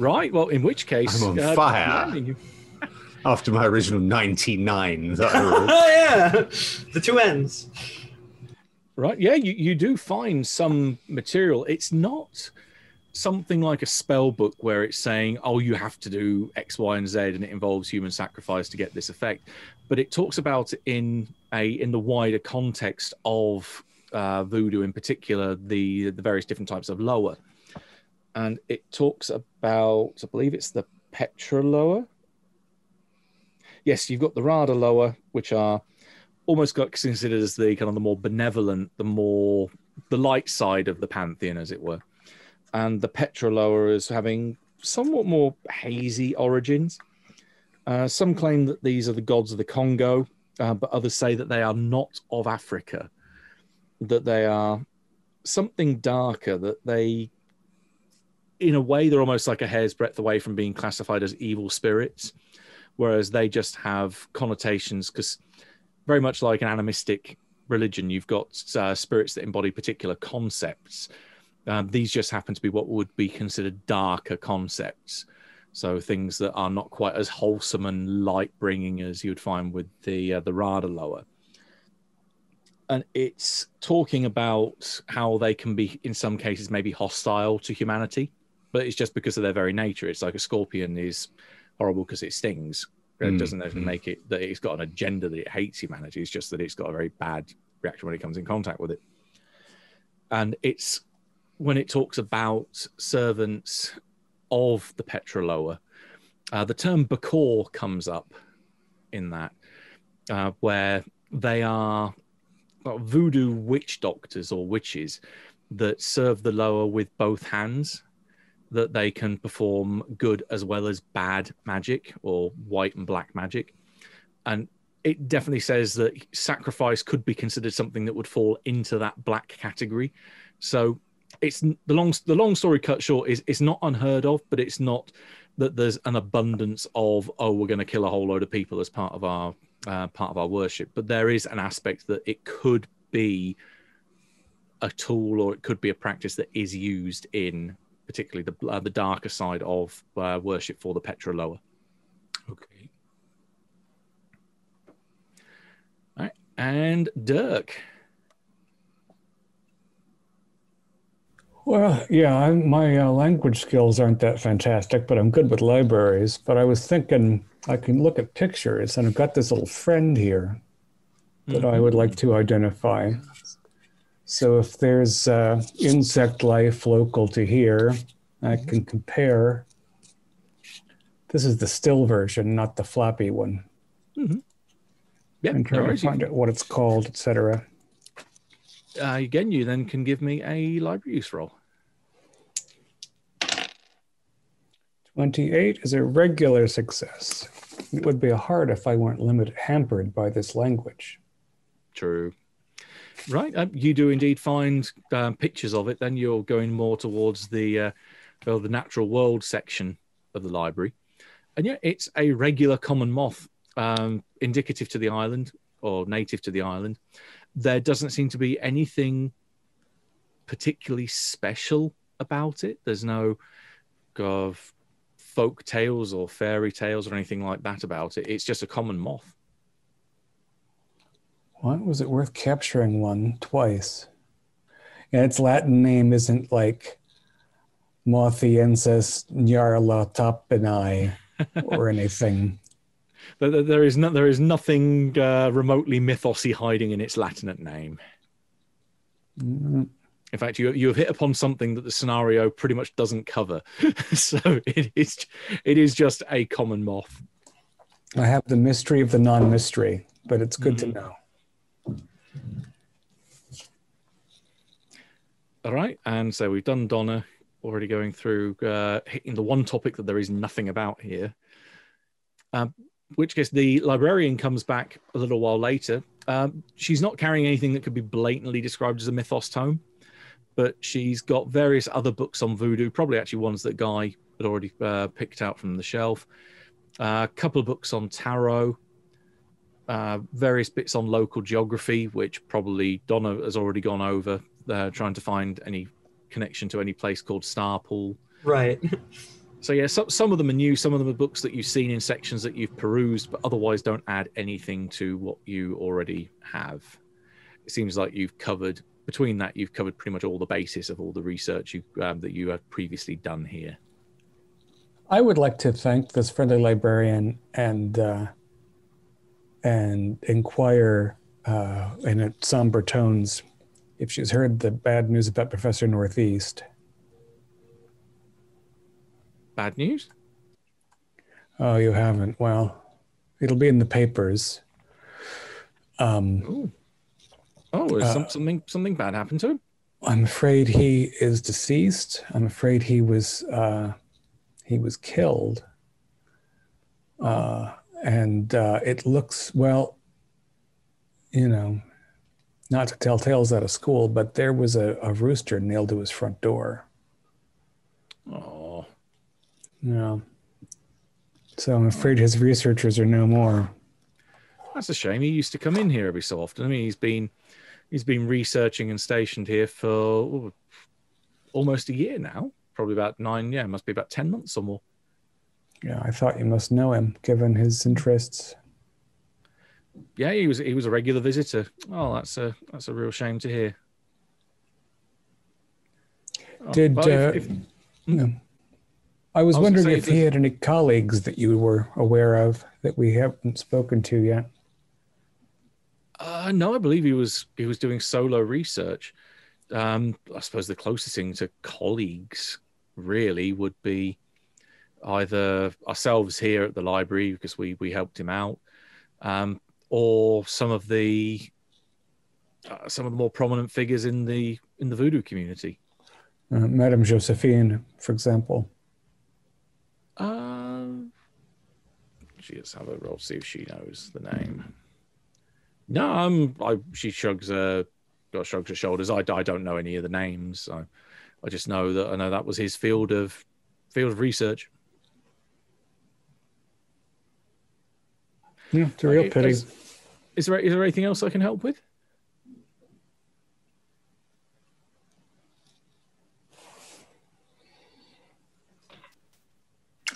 Right. Well, in which case, I'm on uh, fire. After my original ninety nine that I rolled. Oh yeah, the two ends. Right. Yeah, you, you do find some material. It's not something like a spell book where it's saying, oh, you have to do X, Y, and Z and it involves human sacrifice to get this effect. But it talks about it in a in the wider context of uh, voodoo, in particular, the the various different types of loa, And it talks about, I believe it's the Petro loa. Yes, you've got the Rada loa, which are almost got considered as the kind of the more benevolent, the more the light side of the pantheon, as it were. And the Petro loa is having somewhat more hazy origins. Uh, some claim that these are the gods of the Congo, uh, but others say that they are not of Africa, that they are something darker, that they, in a way, they're almost like a hair's breadth away from being classified as evil spirits, whereas they just have connotations because very much like an animistic religion, you've got uh, spirits that embody particular concepts. Um, these just happen to be what would be considered darker concepts. So things that are not quite as wholesome and light bringing as you'd find with the uh, the Rada loa. And it's talking about how they can be, in some cases, maybe hostile to humanity, but it's just because of their very nature. It's like a scorpion is horrible because it stings. It Mm, doesn't even mm. make it that it's got an agenda that it hates humanity. It's just that it's got a very bad reaction when it comes in contact with it. And it's when it talks about servants of the Petro loa, uh, the term Bokor comes up in that, uh, where they are voodoo witch doctors or witches that serve the loa with both hands, that they can perform good as well as bad magic or white and black magic. And it definitely says that sacrifice could be considered something that would fall into that black category. So it's the long the long story cut short is it's not unheard of, but it's not that there's an abundance of oh we're going to kill a whole load of people as part of our uh, part of our worship. But there is an aspect that it could be a tool or it could be a practice that is used in particularly the uh, the darker side of uh, worship for the Petro loa. Okay. All right, and Dirk. Well, yeah, I'm, my uh, language skills aren't that fantastic, but I'm good with libraries. But I was thinking I can look at pictures, and I've got this little friend here that I would like to identify. So if there's uh, insect life local to here, I can compare. This is the still version, not the floppy one, Yeah, and no try to find out what it's called, etc. uh, again, you then can give me a library use roll. 28 is a regular success. It would be hard if I weren't limited, hampered by this language. True. Right. Um, you do indeed find um, pictures of it. Then you're going more towards the uh, well, the natural world section of the library, and yeah, it's a regular common moth, um, indicative to the island or native to the island. There doesn't seem to be anything particularly special about it. There's no kind of folk tales or fairy tales or anything like that about it. It's just a common moth. Why was it worth capturing one twice? And its Latin name isn't like Mothiensis nyarlathothopi or anything. There- is no, there is nothing uh, remotely mythosy hiding in its Latinate name. Mm, In fact, you you have hit upon something that the scenario pretty much doesn't cover. so it is it is just a common moth. I have the mystery of the non mystery, but it's good Mhm. to know. All right, and so we've done Donna already going through uh, hitting the one topic that there is nothing about here. Um, which case the librarian comes back a little while later. Um, she's not carrying anything that could be blatantly described as a mythos tome, but she's got various other books on voodoo, probably actually ones that Guy had already uh, picked out from the shelf. Uh, a couple of books on tarot, uh, various bits on local geography, which probably Donna has already gone over, uh, trying to find any connection to any place called Starpool. Right. So yeah, some some of them are new. Some of them are books that you've seen in sections that you've perused, but otherwise don't add anything to what you already have. It seems like you've covered between that you've covered pretty much all the basis of all the research you um, that you have previously done here. I would like to thank this friendly librarian and uh, and inquire uh, in somber tones if she's heard the bad news about Professor Northeast. Bad news. Oh, you haven't? Well, it'll be in the papers. Um, Oh, oh, Uh, some, something something bad happened to him? I'm afraid he is deceased. I'm afraid he was uh, he was killed. Uh, and uh, it looks well, you know, not to tell tales out of school, but there was a, a rooster nailed to his front door. Oh, Yeah. So I'm afraid his researchers are no more. that's a shame. He used to come in here every so often. I mean, he's been he's been researching and stationed here for oh, almost a year now. Probably about nine. Yeah, must be about ten months or more. Yeah, I thought you must know him, given his interests. Yeah, he was he was a regular visitor. Oh, that's a that's a real shame to hear. Oh, Did well, if- uh, if- no. I was I was wondering if he had any colleagues that you were aware of that we haven't spoken to yet. Uh, no, I believe he was he was doing solo research. Um, I suppose the closest thing to colleagues really would be either ourselves here at the library because we we helped him out, um, or some of the uh, some of the more prominent figures in the in the voodoo community. Uh, Madame Josephine, for example. Um, she let's have a roll see if she knows the name. No, um, I she shrugs her, got shrugs her shoulders. I, I don't know any of the names. I, I just know that I know that was his field of field of research. Yeah, it's a real Okay, pity. Is, is there is there anything else I can help with?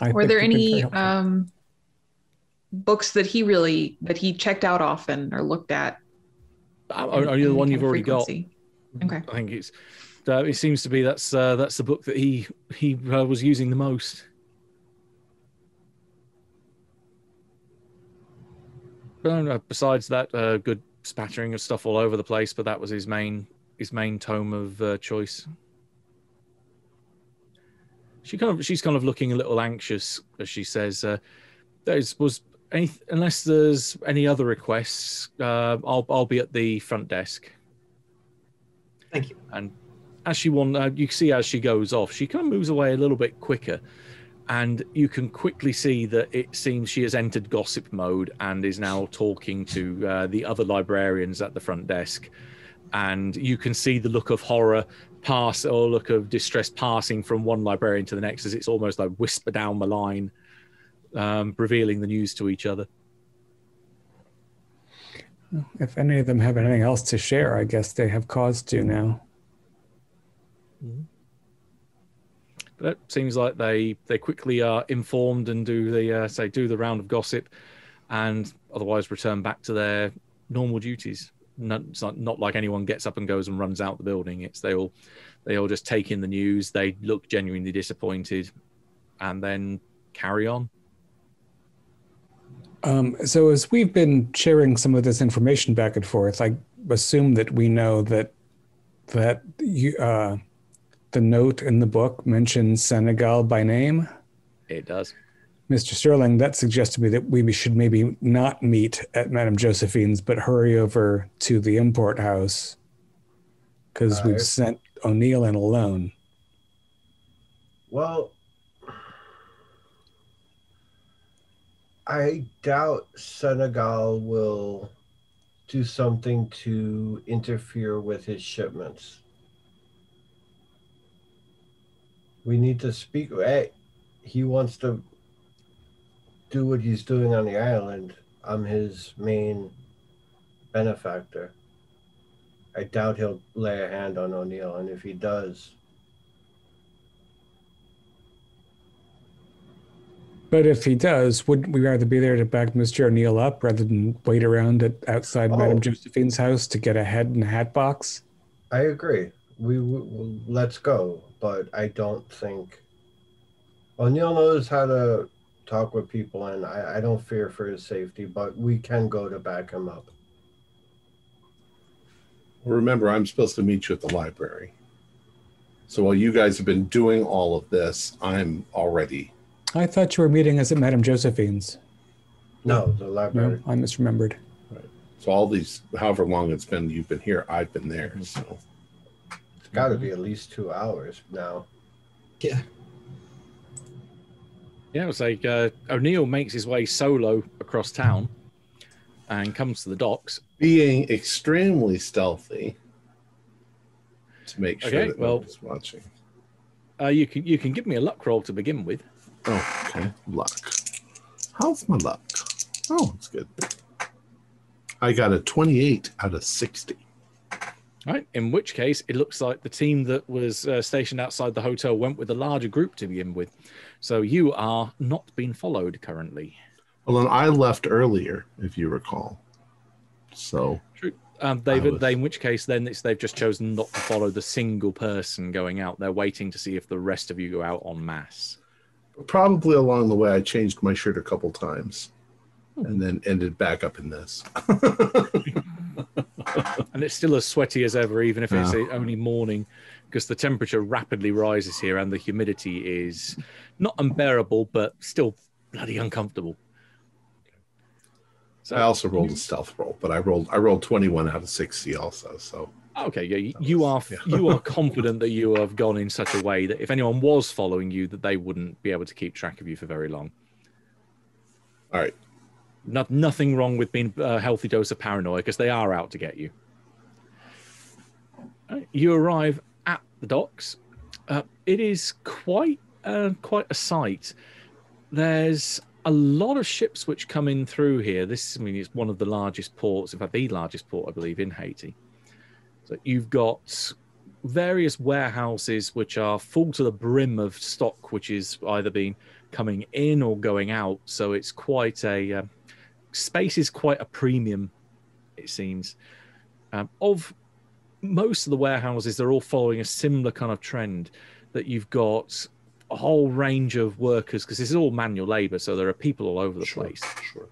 I Were there you've been very any um, books that he really that he checked out often or looked at? Are Only the one you've already got. Okay. I think it's. Uh, it seems to be that's uh, that's the book that he he uh, was using the most. No, besides that, uh, good spattering of stuff all over the place. But that was his main his main tome of uh, choice. She kind of she's kind of looking a little anxious as she says, uh, "There's was any unless there's any other requests, uh, I'll I'll be at the front desk." Thank you. And as she won, uh, you see as she goes off, she kind of moves away a little bit quicker, and you can quickly see that it seems she has entered gossip mode and is now talking to uh, the other librarians at the front desk, and you can see the look of horror pass or look of distress passing from one librarian to the next as it's almost like whisper down the line, um, revealing the news to each other. If any of them have anything else to share, I guess they have cause to now. But it seems like they they quickly are informed and do the uh, say do the round of gossip, and otherwise return back to their normal duties. Not, it's not, not like anyone gets up and goes and runs out the building. It's they all they all just take in the news. They look genuinely disappointed, and then carry on. Um, so as we've been sharing some of this information back and forth, I assume that we know that that you, uh, the note in the book mentions Senegal by name. It does. Mr. Sterling, that suggests to me that we should maybe not meet at Madame Josephine's, but hurry over to the import house because Uh, we've sent O'Neill in alone. Well, I doubt Senegal will do something to interfere with his shipments. We need to speak. Hey, he wants to do what he's doing on the island. I'm his main benefactor. I doubt he'll lay a hand on O'Neill, and if he does, But if he does, wouldn't we rather be there to back Mr. O'Neill up rather than wait around at outside Oh. Madame Josephine's house to get a head in a hat box? I agree. We, we we- let's go, but I don't think O'Neill knows how to talk with people, and I, I don't fear for his safety. But we can go to back him up. Remember, I'm supposed to meet you at the library. So while you guys have been doing all of this, I'm already. I thought you were meeting us at Madame Josephine's. No, the library. No. I misremembered. Right. So all these, however long it's been, you've been here. I've been there. So It's got to be at least two hours now. Yeah. Yeah, it's like uh, O'Neill makes his way solo across town and comes to the docks. being extremely stealthy to make sure Okay, that well- nobody's watching. Uh, you can you can give me a luck roll to begin with. Oh, okay. Luck. How's my luck? Oh, it's good. I got a 28 out of 60. Right. In which case, it looks like the team that was uh, stationed outside the hotel went with a larger group to begin with. So you are not being followed currently. Well, then I left earlier, if you recall. So Um, David, was- they, in which case, then it's, they've just chosen not to follow the single person going out. They're waiting to see if the rest of you go out en masse. Probably along the way, I changed my shirt a couple times, and then ended back up in this. and it's still as sweaty as ever, even if it's only morning, because the temperature rapidly rises here and the humidity is not unbearable, but still bloody uncomfortable. So, I also rolled a stealth roll, but I rolled I rolled twenty one out of sixty also. So okay, yeah, you, you are Yeah. you are confident that you have gone in such a way that if anyone was following you, that they wouldn't be able to keep track of you for very long. all right, Not, nothing wrong with being a healthy dose of paranoia because they are out to get you. Right, You arrive at the docks. Uh, it is quite uh, quite a sight. There's a lot of ships which come in through here. This, I mean, it's one of the largest ports, in fact, the largest port, I believe, in Haiti. So you've got various warehouses which are full to the brim of stock, which is either being coming in or going out. So it's quite a uh, space is quite a premium, it seems. Um, of most of the warehouses, they're all following a similar kind of trend that you've got a whole range of workers because this is all manual labor, so there are people all over the Sure, place. Sure.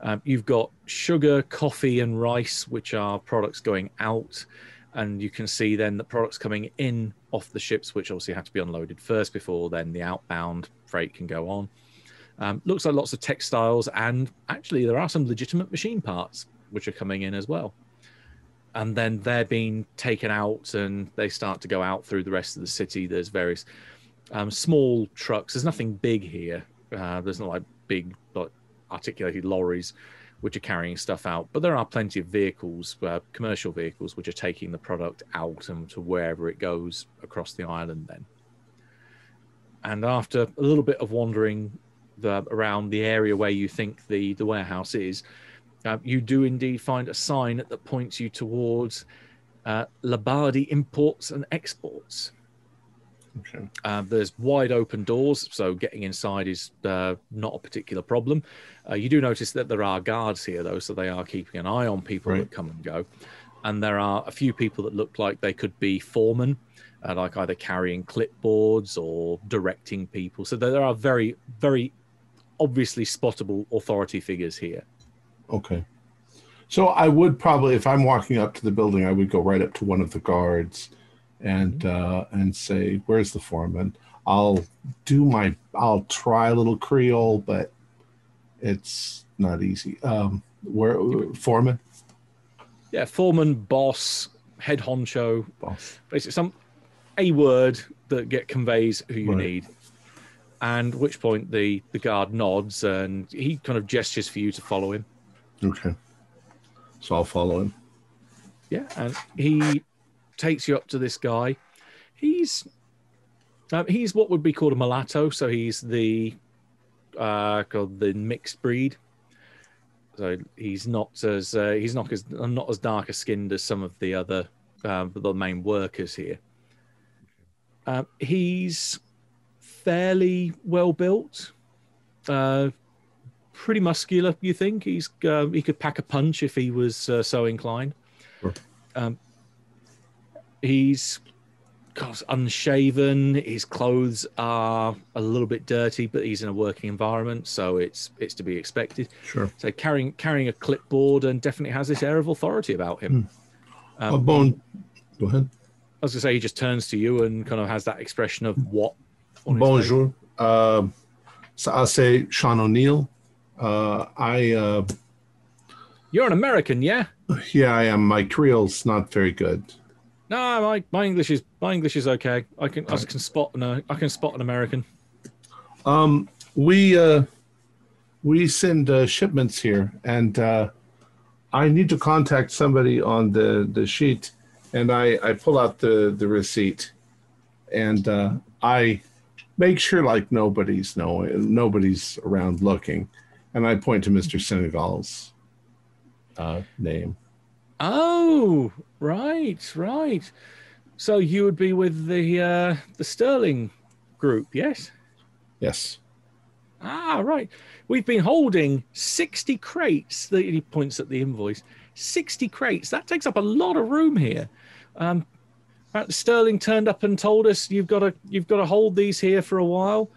Um, you've got sugar, coffee, and rice, which are products going out. And you can see then the products coming in off the ships, which obviously have to be unloaded first before then the outbound freight can go on. Um, looks like lots of textiles, and actually, there are some legitimate machine parts which are coming in as well. And then they're being taken out and they start to go out through the rest of the city. There's various um, small trucks. There's nothing big here. Uh, there's not like big, articulated lorries which are carrying stuff out. But there are plenty of vehicles, uh, commercial vehicles, which are taking the product out and to wherever it goes across the island. Then, and after a little bit of wandering the, around the area where you think the the warehouse is, uh, you do indeed find a sign that points you towards uh, Labardi Imports and Exports. Okay. Uh, there's wide open doors, so getting inside is uh, not a particular problem. Uh, you do notice that there are guards here, though, so they are keeping an eye on people Right. that come and go. And there are a few people that look like they could be foremen, uh, like either carrying clipboards or directing people. So there are very, very obviously spottable authority figures here. Okay. So I would probably, if I'm walking up to the building, I would go right up to one of the guards and uh, and say, "Where's the foreman?" I'll do my, I'll try a little Creole, but it's not easy. Um, where foreman? Yeah, foreman, boss, head honcho, Boss. basically some a word that get conveys who you Right. need. And at which point the the guard nods and he kind of gestures for you to follow him. Okay. So I'll follow him. Yeah, and he takes you up to this guy. He's um, he's what would be called a mulatto, so he's the uh, called the mixed breed. So he's not as uh, he's not as not as darker skinned as some of the other um, the main workers here. Uh, he's fairly well built, uh, pretty muscular. You think he's uh, he could pack a punch if he was uh, so inclined. Sure. Um, he's unshaven. His clothes are a little bit dirty, but he's in a working environment, so it's it's to be expected. Sure. So carrying carrying a clipboard and definitely has this air of authority about him. Um, a bone. Go ahead. I was gonna say he just turns to you and kind of has that expression of what. on his face. Bonjour. Uh, so I'll say Sean O'Neill. Uh, I uh, You're an American, yeah? yeah, I am. My Creole's not very good. No, my, my English is my English is okay. I can I can spot an uh, I can spot an American. Um, we uh, we send uh, shipments here, and uh, I need to contact somebody on the the sheet, and I I pull out the the receipt, and uh, I make sure like nobody's knowing nobody's around looking, and I point to Mister Senegal's uh, name. Oh, right, right. So you would be with the uh, the Sterling group, yes? Yes. Ah, right. We've been holding 60 crates. The, he points at the invoice. 60 crates. That takes up a lot of room here. Um, Sterling turned up and told us you've got to you've got to hold these here for a while.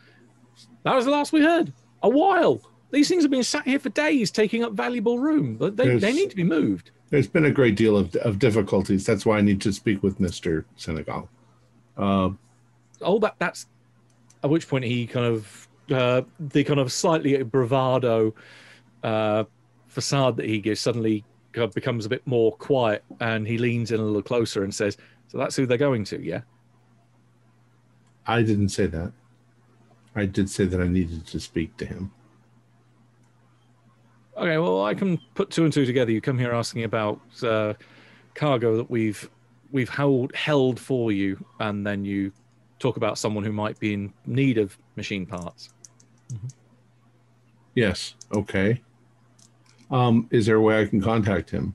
That was the last we heard. A while. These things have been sat here for days, taking up valuable room. But they, they need to be moved. There's been a great deal of, of difficulties. That's why I need to speak with Mr. Senegal. Uh, oh that that's at which point he kind of uh the kind of slightly bravado uh facade that he gives suddenly kind of becomes a bit more quiet and he leans in a little closer and says so that's who they're going to yeah I didn't say that. I did say that I needed to speak to him. Okay well i can put two and two together you come here asking about uh cargo that we've we've held held for you and then you talk about someone who might be in need of machine parts Yes. Okay. Um, is there a way I can contact him?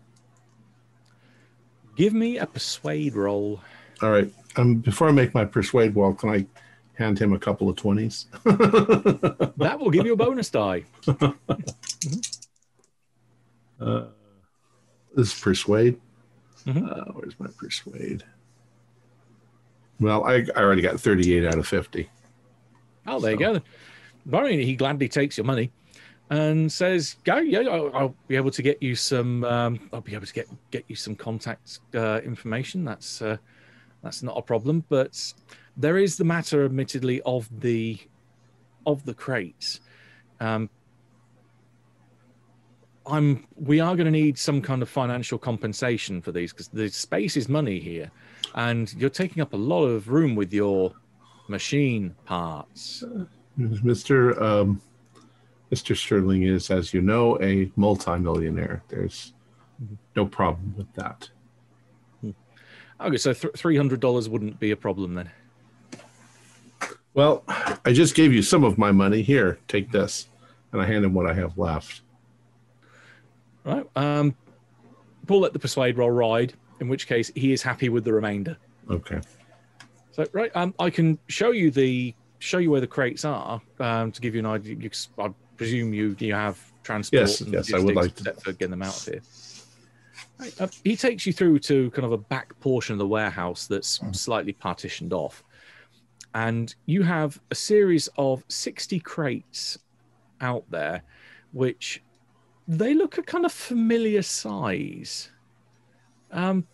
give me a persuade roll All right. Um, before I make my persuade roll, can I hand him a couple of twenties? that will give you a bonus die uh, this is persuade. Mhm. Uh, where's my persuade? Well, I, I already got 38 out of 50. Oh, there you go. Barney, he gladly takes your money and says, "Go, yeah, I'll, I'll be able to get you some. Um, I'll be able to get get you some contact uh, information. That's uh, that's not a problem. But there is the matter, admittedly, of the of the crates. Um, I'm. We are going to need some kind of financial compensation for these because the space is money here, and you're taking up a lot of room with your machine parts. Mr. Um, Mr. Sterling is, as you know, a multimillionaire. There's no problem with that. Okay, so th- three hundred dollars wouldn't be a problem then. Well, I just gave you some of my money. Here, take this. And I hand him what I have left. Right. Um, Paul let the persuade roll ride, in which case he is happy with the remainder. Okay. So right, um, I can show you the show you where the crates are um, to give you an idea. You, I presume you you have transport. Yes, and yes, I would like to- getting them out of here. Right, uh, he takes you through to kind of a back portion of the warehouse that's slightly partitioned off, and you have a series of sixty crates out there, which they look a kind of familiar size. Um,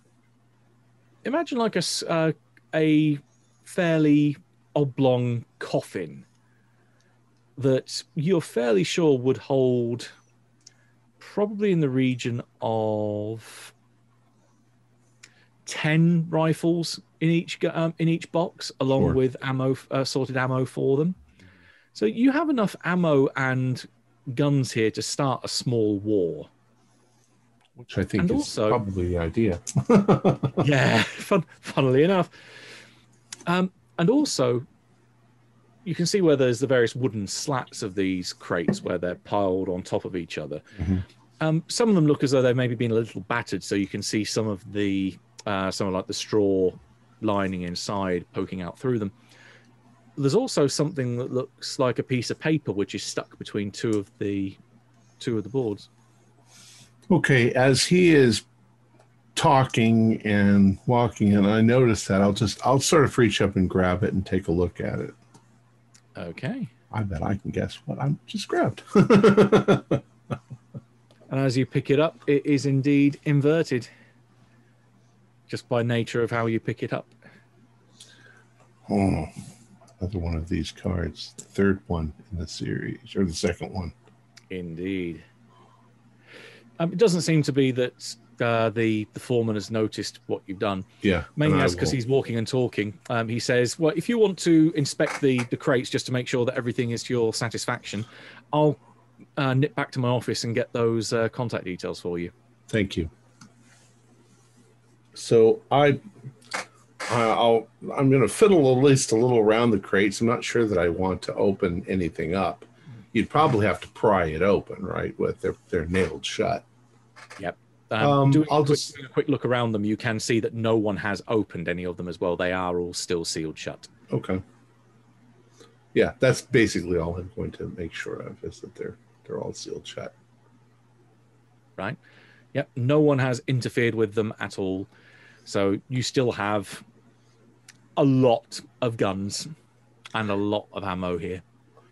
imagine like a uh, a fairly oblong coffin that you're fairly sure would hold probably in the region of 10 rifles in each um, in each box along Sure. with ammo uh, sorted ammo for them so you have enough ammo and guns here to start a small war Which I think And is also- probably the idea. yeah, fun, funnily enough. Um, and also, you can see where there's the various wooden slats of these crates where they're piled on top of each other. Mhm. Um, some of them look as though they've maybe been a little battered, so you can see some of the uh, some of like the straw lining inside poking out through them. There's also something that looks like a piece of paper which is stuck between two of the two of the boards. Okay, as he is talking and walking, and I notice that, I'll just, I'll sort of reach up and grab it and take a look at it. Okay. I bet I can guess what I'm just grabbed. And as you pick it up, it is indeed inverted. Just by nature of how you pick it up. oh, another one of these cards. The third one in the series, or the second one. Indeed. Um, it doesn't seem to be that uh, the the foreman has noticed what you've done. Yeah. Mainly as because he's walking and talking. Um, he says, "Well, if you want to inspect the the crates just to make sure that everything is to your satisfaction, I'll uh, nip back to my office and get those uh, contact details for you." Thank you. So I, I- I'll, I'm going to fiddle at least a little around the crates. I'm not sure that I want to open anything up. You'd probably have to pry it open, right? With they're they're nailed shut. Yep. Um, Um, doing, a I'll quick, just- a quick look around them, you can see that no one has opened any of them as well. They are all still sealed shut. Okay. Yeah, that's basically all I'm going to make sure of is that they're they're all sealed shut. right? Yep, no one has interfered with them at all. So you still have a lot of guns and a lot of ammo here.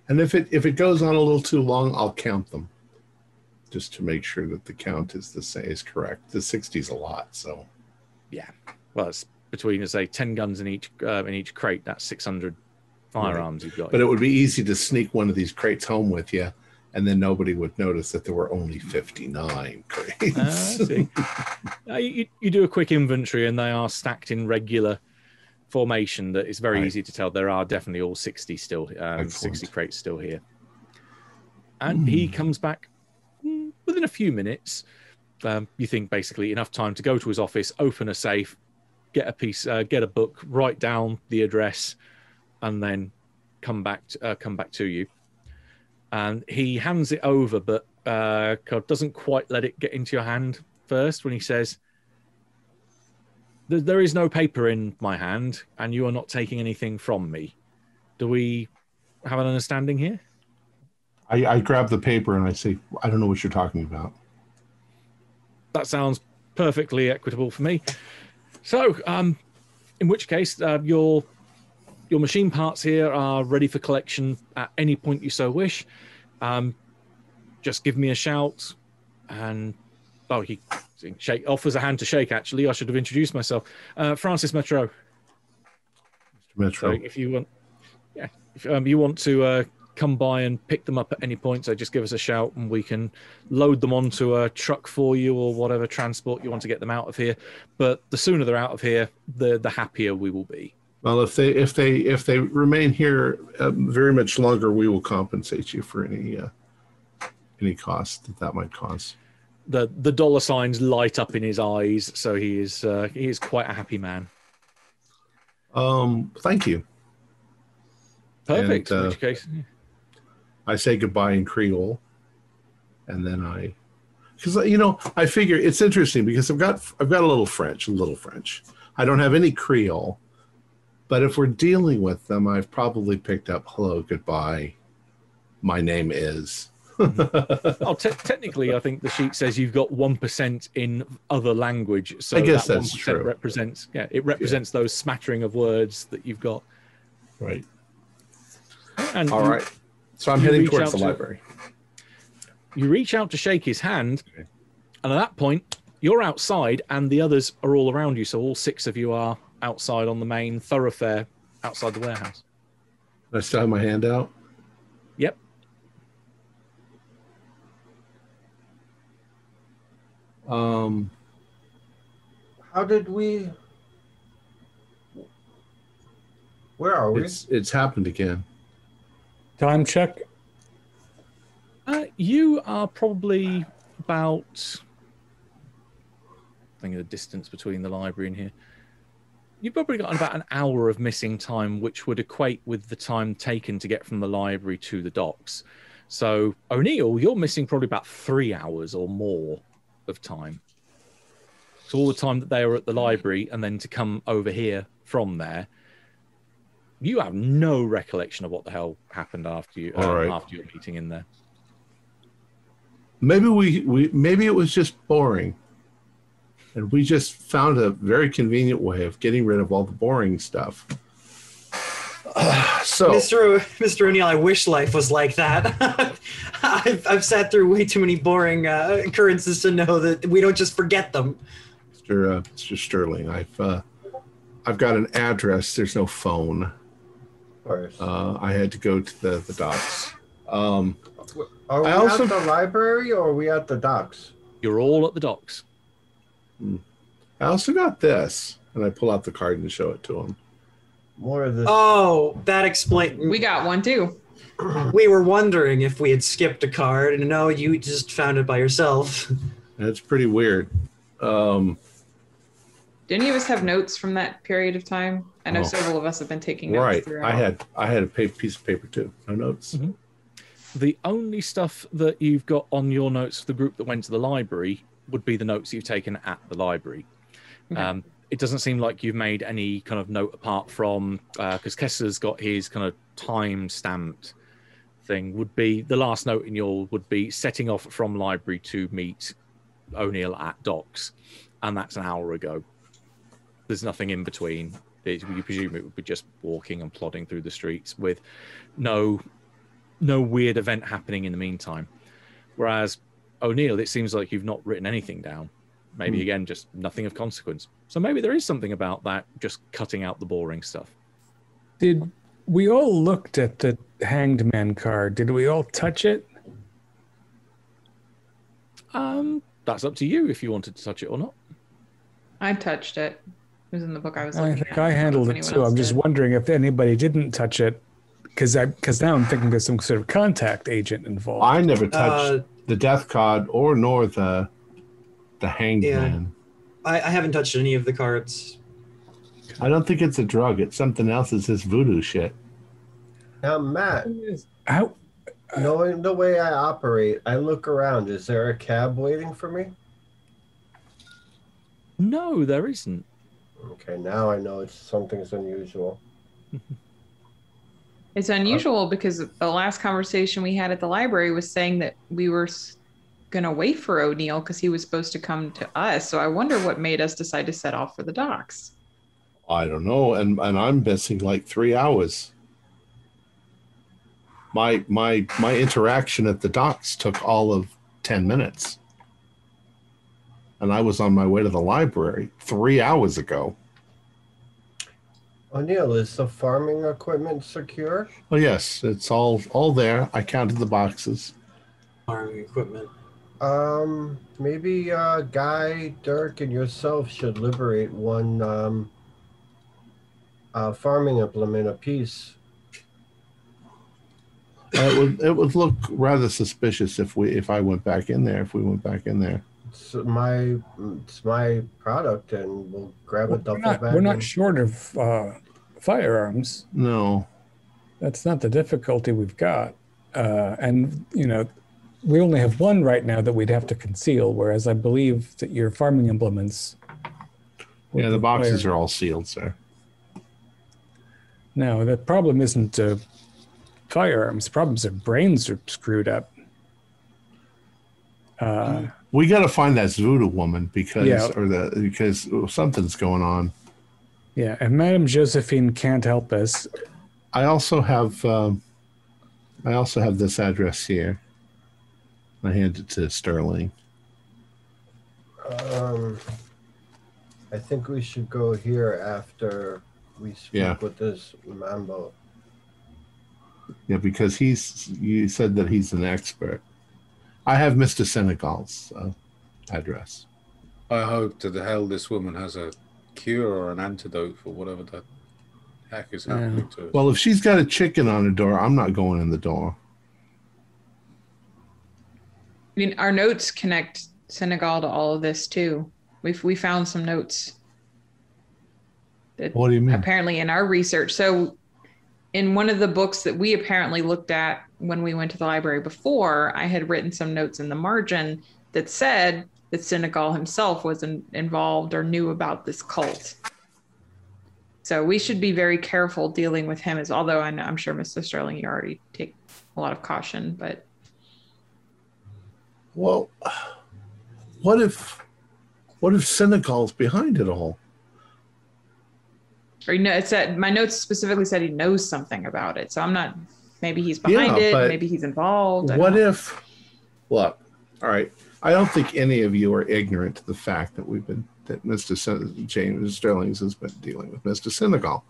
And if it if it goes on a little too long, I'll count them, just to make sure that the count is the same is correct. The 60's a lot, so yeah. Well, it's between, say, ten guns in each uh, in each crate. That's six hundred firearms you've got. but it would be easy to sneak one of these crates home with you, and then nobody would notice that there were only 59 crates. Ah, I see. Uh, you, you do a quick inventory, and they are stacked in regular formation. That it's very Right. easy to tell there are definitely all sixty still, um, sixty crates still here. And he comes back mm, within a few minutes. Um, you think basically enough time to go to his office, open a safe, get a piece, uh, get a book, write down the address, and then come back to, uh, come back to you. And he hands it over, but uh, doesn't quite let it get into your hand first when he says, "There- "There is no paper in my hand, and you are not taking anything from me." Do we have an understanding here? I, I grab the paper and I say, I don't know what you're talking about. that sounds perfectly equitable for me. So, um, in which case, uh, your your machine parts here are ready for collection at any point you so wish. Um, just give me a shout, and oh, he shake offers a hand to shake. Actually, I should have introduced myself, uh, Francis Metro. Mr. Metro. So, if you want, yeah, if um, you want to uh, come by and pick them up at any point, so just give us a shout, and we can load them onto a truck for you or whatever transport you want to get them out of here. But the sooner they're out of here, the the happier we will be. Well, if they if they if they remain here uh, very much longer, we will compensate you for any uh, any cost that that might cause. The The dollar signs light up in his eyes, so he is uh, he is quite a happy man. Um, thank you. Perfect. And, in uh, which case, I say goodbye in Creole, and then I, because you know, I figure it's interesting because I've got I've got a little French, a little French. I don't have any Creole, but if we're dealing with them, I've probably picked up hello, goodbye. My name is. Oh, te- technically, I think the sheet says you've got one percent in other language. So I guess that that's 1% true. Represents yeah, it represents those smattering of words that you've got. right. And All you- right. So I'm heading towards the to- library. you reach out to shake his hand, Okay. and at that point, you're outside, and the others are all around you. So all six of you are outside on the main thoroughfare outside the warehouse. I still have my hand out. Um, How did we? Where are we? it's it's happened again. Time check. Uh, you are probably about. I think of the distance between the library and here. You've probably got about an hour of missing time, which would equate with the time taken to get from the library to the docks. So, O'Neill, you're missing probably about three hours or more of time. So, all the time that they were at the library and then to come over here from there, you have no recollection of what the hell happened after you um, right. after your meeting in there. Maybe we, we maybe it was just boring. And we just found a very convenient way of getting rid of all the boring stuff. so Mr. O- Mr. O'Neill, I wish life was like that. I've, I've sat through way too many boring uh, occurrences to know that we don't just forget them. Mr. Uh, Mr. Sterling, I've uh, I've got an address. There's no phone. Of course. Uh, I had to go to the the docks. Um, are we I also- at the library or are we at the docks? You're all at the docks. I also got this, and I pull out the card and show it to him. More of this. Oh, that explains. We got one too. we were wondering if we had skipped a card, and no, you just found it by yourself. That's pretty weird. Um, Didn't you of us have notes from that period of time? I know Oh. several of us have been taking notes right. throughout. I had I had a pa- piece of paper too. No notes. Mhm. The only stuff that you've got on your notes for the group that went to the library would be the notes you've taken at the library. Okay. Um, it doesn't seem like you've made any kind of note apart from uh, because Kessler's got his kind of time stamped thing. Would be the last note in your would be setting off from library to meet O'Neill at docks, and that's an hour ago. There's nothing in between. It, you presume it would be just walking and plodding through the streets with no no weird event happening in the meantime. Whereas O'Neill, it seems like you've not written anything down. Maybe hmm. again, just nothing of consequence. So maybe there is something about that, just cutting out the boring stuff. Did we all looked at the hanged man card? Did we all touch it? Um, that's up to you if you wanted to touch it or not. I touched it. It was in the book I was I think at. I handled if it too. I'm just did. wondering if anybody didn't touch it, because I because now I'm thinking there's some sort of contact agent involved. I never touched Uh, the death card or nor the the hanged Yeah. man. I, I haven't touched any of the cards. I don't think it's a drug. It's something else. It's this voodoo shit. Now, Matt, How knowing the way I operate, I look around. Is there a cab waiting for me? No, there isn't. Okay, now I know it's something's unusual. It's uh, unusual because the last conversation we had at the library was saying that we were going to wait for O'Neill because he was supposed to come to us. So I wonder what made us decide to set off for the docks. I don't know, and and I'm missing like three hours. My my my interaction at the docks took all of ten minutes, and I was on my way to the library three hours ago. O'Neill, is the farming equipment secure? Oh yes, it's all all there. I counted the boxes. Farming equipment. Um, maybe uh, Guy, Dirk, and yourself should liberate one um, uh, farming implement apiece. Uh, it would it would look rather suspicious if we if I went back in there. If we went back in there. It's my it's my product, and we'll grab a we're not, bag. we're not short of uh, firearms. No, That's not the difficulty we've got. Uh, and you know, we only have one right now that we'd have to conceal, whereas I believe that your farming implements. Yeah, the boxes require- are all sealed, sir. No, the problem isn't uh, firearms. The problem is their brains are screwed up. Uh, We got to find that voodoo woman because Yeah. or the because something's going on. yeah, and Madame Josephine can't help us. I also have um, I also have this address here. I hand it to Sterling. Um, I think we should go here after we speak Yeah. with this Mambo. Yeah, because he's you said that he's an expert. I have Mr. Senegal's uh, address. I hope to the hell this woman has a cure or an antidote for whatever the heck is happening to us. Well, if she's got a chicken on the door, I'm not going in the door. I mean, our notes connect Senegal to all of this too. We've we found some notes. That What do you mean? apparently in our research. So, in one of the books that we apparently looked at when we went to the library before, I had written some notes in the margin that said that Senegal himself was in, involved or knew about this cult. So we should be very careful dealing with him. As although I know, I'm sure Mr. Sterling, you already take a lot of caution, but Well, what if what if Senegal's behind it all? or you know, it said my notes specifically said he knows something about it. So I'm not. Maybe he's behind Yeah, it. Maybe he's involved. What know. if look, all right. I don't think any of you are ignorant to the fact that we've been that Mr. Sen- James Sterling's has been dealing with Mr. Senegal.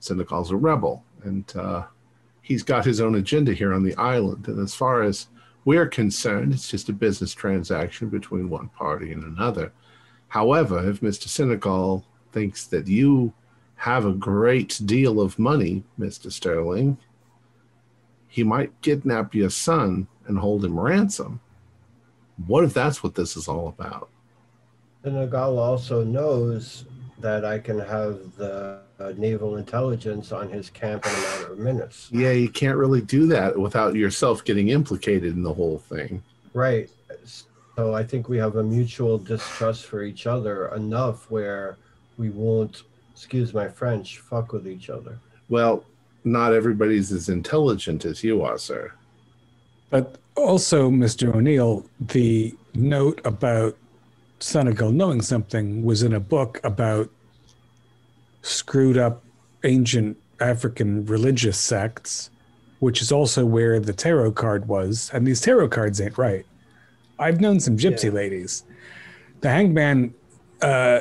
Senegal's a rebel, and uh, he's got his own agenda here on the island. And as far as we're concerned, it's just a business transaction between one party and another. However, if Mr. Senegal thinks that you have a great deal of money, Mr. Sterling, he might kidnap your son and hold him ransom. What if that's what this is all about? Senegal also knows that I can have the uh, naval intelligence on his camp in a matter of minutes. Yeah, you can't really do that without yourself getting implicated in the whole thing. Right. So I think we have a mutual distrust for each other enough where we won't, excuse my French, fuck with each other. Well, not everybody's as intelligent as you are, sir. But also, Mr. O'Neill, the note about Senegal knowing something was in a book about screwed up ancient African religious sects, which is also where the tarot card was. And these tarot cards ain't right. I've known some gypsy Yeah. ladies. The hangman uh,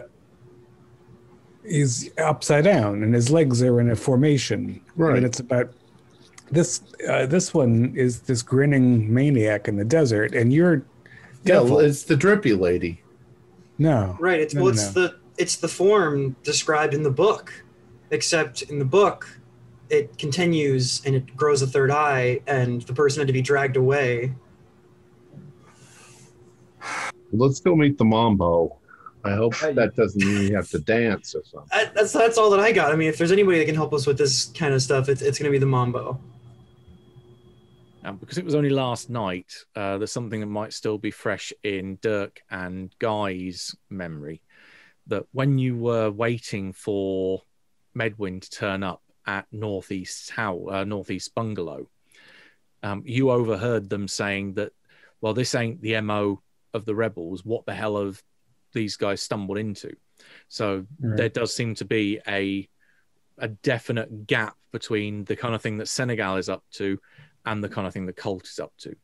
is upside down and his legs are in a formation. Right. And it's about this uh, this one is this grinning maniac in the desert, and you're Yeah, devil. well, it's the drippy lady. No, Right. It's No, well, no, it's no. the it's the form described in the book, except in the book, it continues and it grows a third eye, and the person had to be dragged away. Let's go meet the Mambo. I hope that doesn't mean you have to dance or something. I, that's that's all that I got. I mean, if there's anybody that can help us with this kind of stuff, it's it's going to be the Mambo. Um, because it was only last night, uh, there's something that might still be fresh in Dirk and Guy's memory. That when you were waiting for Medwin to turn up at Northeast How uh, Northeast Bungalow, um, you overheard them saying that, well, this ain't the mo of the rebels. What the hell have these guys stumbled into? So Right. there does seem to be a a definite gap between the kind of thing that Senegal is up to and the kind of thing the cult is up to.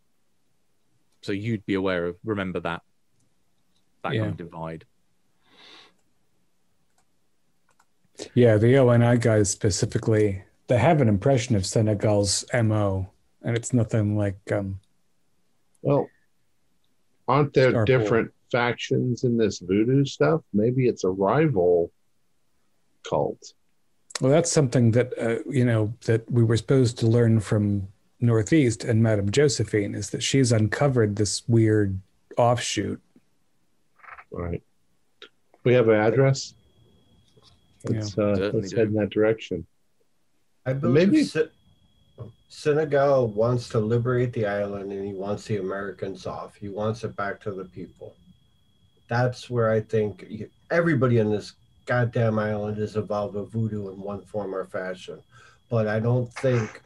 So you'd be aware of, remember that, that Yeah. kind of divide. Yeah, the ONI guys specifically, they have an impression of Senegal's MO, and it's nothing like um Well, aren't there Starport. different factions in this voodoo stuff? Maybe it's a rival cult. well that's something that uh, you know that we were supposed to learn from Northeast and Madame Josephine is that she's uncovered this weird offshoot. All right. We have an address. Let's, uh, let's do. head in that direction. I believe Maybe- Se- Senegal wants to liberate the island and he wants the Americans off. He wants it back to the people. That's where I think everybody in this goddamn island is involved with voodoo in one form or fashion. But I don't think,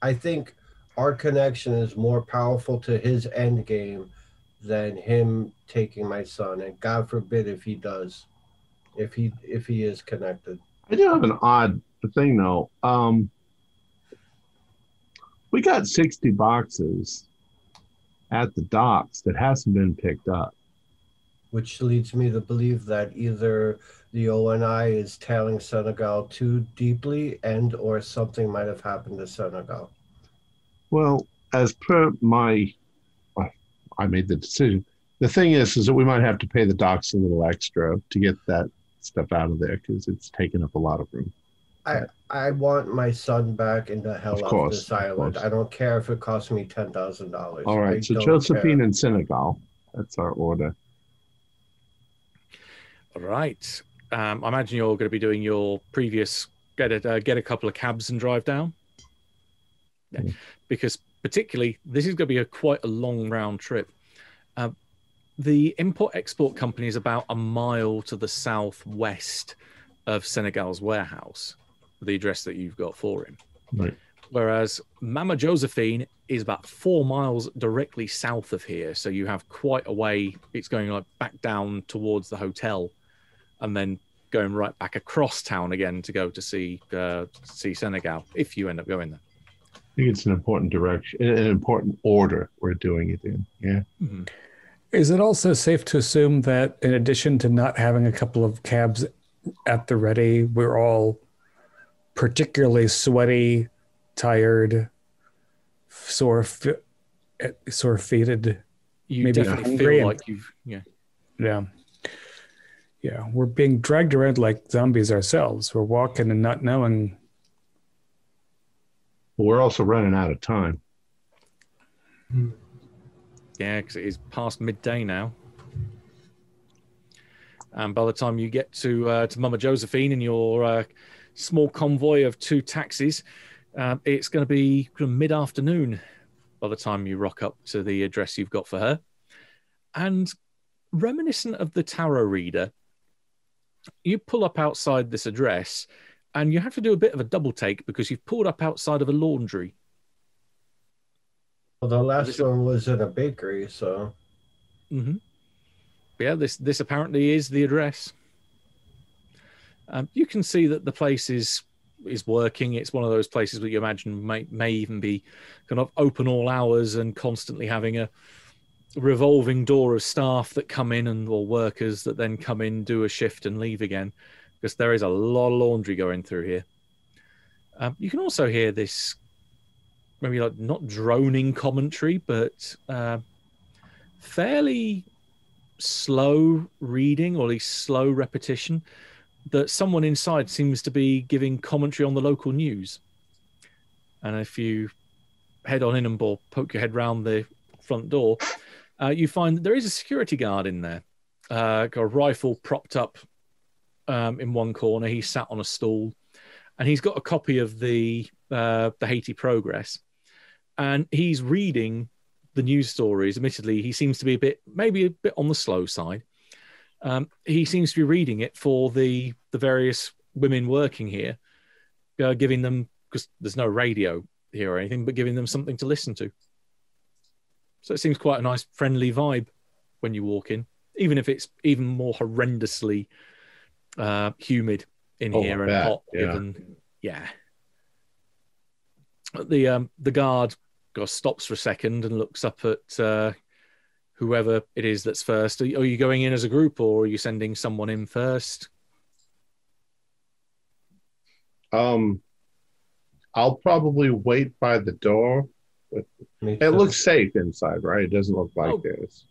I think our connection is more powerful to his end game than him taking my son. And God forbid if he does, if he if he is connected. I do have an odd thing though. Um, we got 60 boxes at the docks that hasn't been picked up. which leads me to believe that either the ONI is tailing Senegal too deeply and or something might have happened to Senegal. Well, as per my, I- I made the decision. The thing is, is that we might have to pay the docks a little extra to get that stuff out of there because it's taken up a lot of room. I I want my son back in the hell Of of, course, this island. course. I don't care if it costs me ten thousand dollars. All right, so Josephine and Senegal, that's our order. All right. Um, I imagine you're going to be doing your previous get a uh, get a couple of cabs and drive down. Yeah. Mm. Because particularly this is going to be a quite a long round trip. Uh, the import export company is about a mile to the southwest of Senegal's warehouse, the address that you've got for him. Right. Whereas Mama Josephine is about four miles directly south of here, so you have quite a way. It's going like back down towards the hotel, and then going right back across town again to go to see uh, see Senegal if you end up going there. I think it's an important direction, an important order we're doing it in. Yeah. Mm-hmm. Is it also safe to assume that in addition to not having a couple of cabs at the ready, we're all particularly sweaty, tired, sore, fi- sore feeted? You Maybe definitely hungry feel like you've yeah. Yeah. Yeah, we're being dragged around like zombies ourselves. We're walking and not knowing. But we're also running out of time. Yeah, because it is past midday now. And by the time you get to uh, to Mama Josephine in your uh, small convoy of two taxis, um, it's going to be mid afternoon by the time you rock up to the address you've got for her. and reminiscent of the tarot reader, you pull up outside this address and you have to do a bit of a double take because you've pulled up outside of a laundry. Well, the last one was at a bakery, so hmm Yeah, this this apparently is the address. Um, you can see that the place is is working. It's one of those places that you imagine may may even be kind of open all hours and constantly having a revolving door of staff that come in and or workers that then come in, do a shift and leave again, because there is a lot of laundry going through here. Um, you can also hear this maybe like not droning commentary, but uh, fairly slow reading or at least slow repetition that someone inside seems to be giving commentary on the local news. And if you head on in and or poke your head round the front door, uh, you find that there is a security guard in there, uh, got a rifle propped up um, in one corner. He's sat on a stool, and he's got a copy of the uh, the Haiti Progress, and he's reading the news stories. Admittedly, he seems to be a bit, maybe a bit on the slow side. Um, he seems to be reading it for the the various women working here, uh, giving them because there's no radio here or anything, but giving them something to listen to. So it seems quite a nice, friendly vibe when you walk in, even if it's even more horrendously uh, humid in Oh, here and bet, hot. yeah. Given, yeah. The um, the guard goes, stops for a second and looks up at uh, whoever it is that's first. Are you, are you going in as a group or are you sending someone in first? Um, I'll probably wait by the door. It looks safe inside, right? It doesn't look like Oh. this.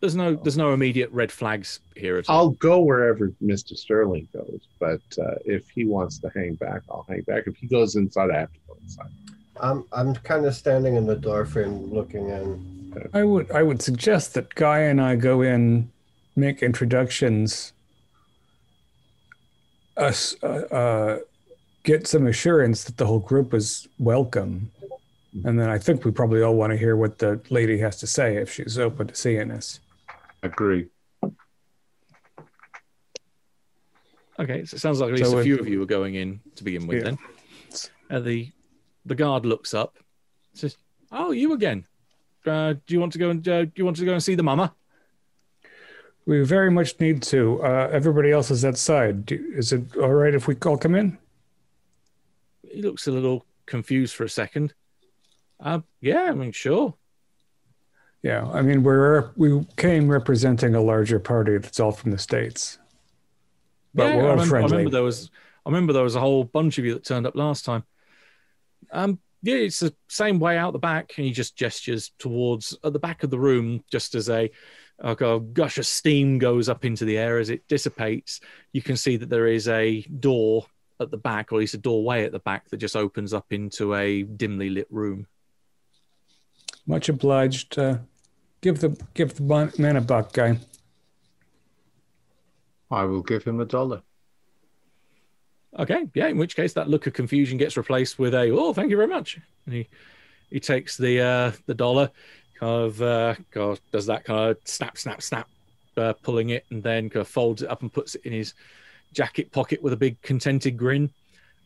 There's no there's no immediate red flags here at all. I'll go wherever Mr. Sterling goes, but uh, if he wants to hang back, I'll hang back. If he goes inside, I have to go inside. I'm I'm kind of standing in the door frame looking in. I would I would suggest that Guy and I go in, make introductions, us uh, uh, get some assurance that the whole group is welcome, and then I think we probably all want to hear what the lady has to say if she's open to seeing us. Agree. Okay, so it sounds like at least So a few of you are going in to begin with. Yeah. Then uh, the the guard looks up, says, "Oh, you again? Uh, do you want to go and uh, do you want to go and see the mama?" We very much need to. Uh, everybody else is outside. Do, is it all right if we all come in? He looks a little confused for a second. Uh, yeah, I mean, sure. Yeah, I mean we're we came representing a larger party that's all from the states, but yeah, we're I all remember, I remember there was I remember there was a whole bunch of you that turned up last time. Um, yeah, it's the same way out the back, and he just gestures towards at the back of the room, just as a like a gush of steam goes up into the air as it dissipates. You can see that there is a door at the back, or at least a doorway at the back that just opens up into a dimly lit room. Much obliged. Uh, give the give the man a buck, guy. I will give him a dollar. Okay, yeah. In which case, that look of confusion gets replaced with a "Oh, thank you very much." And he he takes the uh, the dollar, kind of, uh, kind of does that kind of snap, snap, snap, uh, pulling it, and then kind of folds it up and puts it in his jacket pocket with a big contented grin,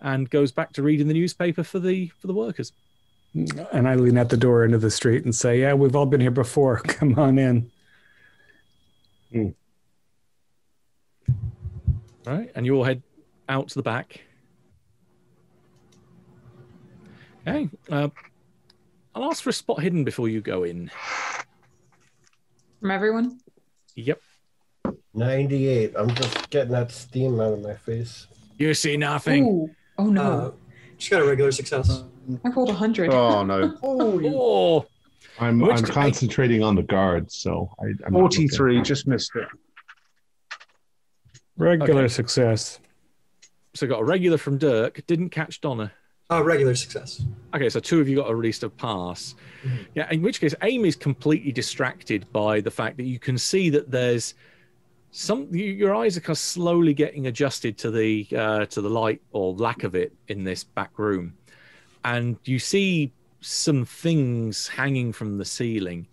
and goes back to reading the newspaper for the for the workers. And I lean out the door into the street and say, "Yeah, we've all been here before. Come on in." Right, and you all head out to the back. Okay, uh, I'll ask for a spot hidden before you go in. From everyone? Yep. 98. I'm just getting that steam out of my face. You see nothing. Ooh. Oh no. Uh, just got a regular success. I rolled a hundred. Oh no. Oh, I'm Which I'm I- concentrating on the guards, so I, I'm. Forty-three. Just missed it. Regular Okay. success. so got a regular from Dirk. Didn't catch Donna. Uh, regular success. Okay, so two of you got a release of pass. Yeah, in which case, Amy is completely distracted by the fact that you can see that there's some. You, your eyes are kind of slowly getting adjusted to the uh, to the light or lack of it in this back room, and you see some things hanging from the ceiling.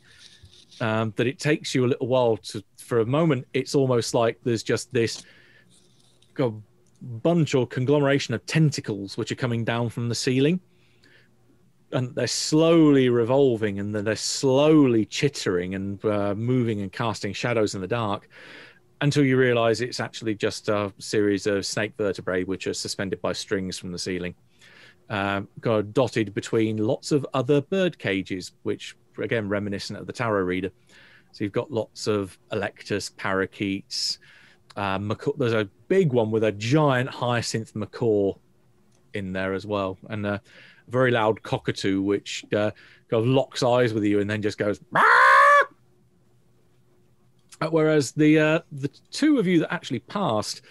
um, that it takes you a little while to. For a moment, it's almost like there's just this bunch or conglomeration of tentacles which are coming down from the ceiling, and they're slowly revolving, and they're slowly chittering and uh, moving and casting shadows in the dark. Until you realize it's actually just a series of snake vertebrae which are suspended by strings from the ceiling um, got dotted between lots of other bird cages, which again reminiscent of the tarot reader. So you've got lots of eclectus, parakeets. Uh, macaw- there's a big one with a giant hyacinth macaw in there as well, and a very loud cockatoo which uh, kind of locks eyes with you and then just goes. Uh, Whereas the uh, the two of you that actually passed,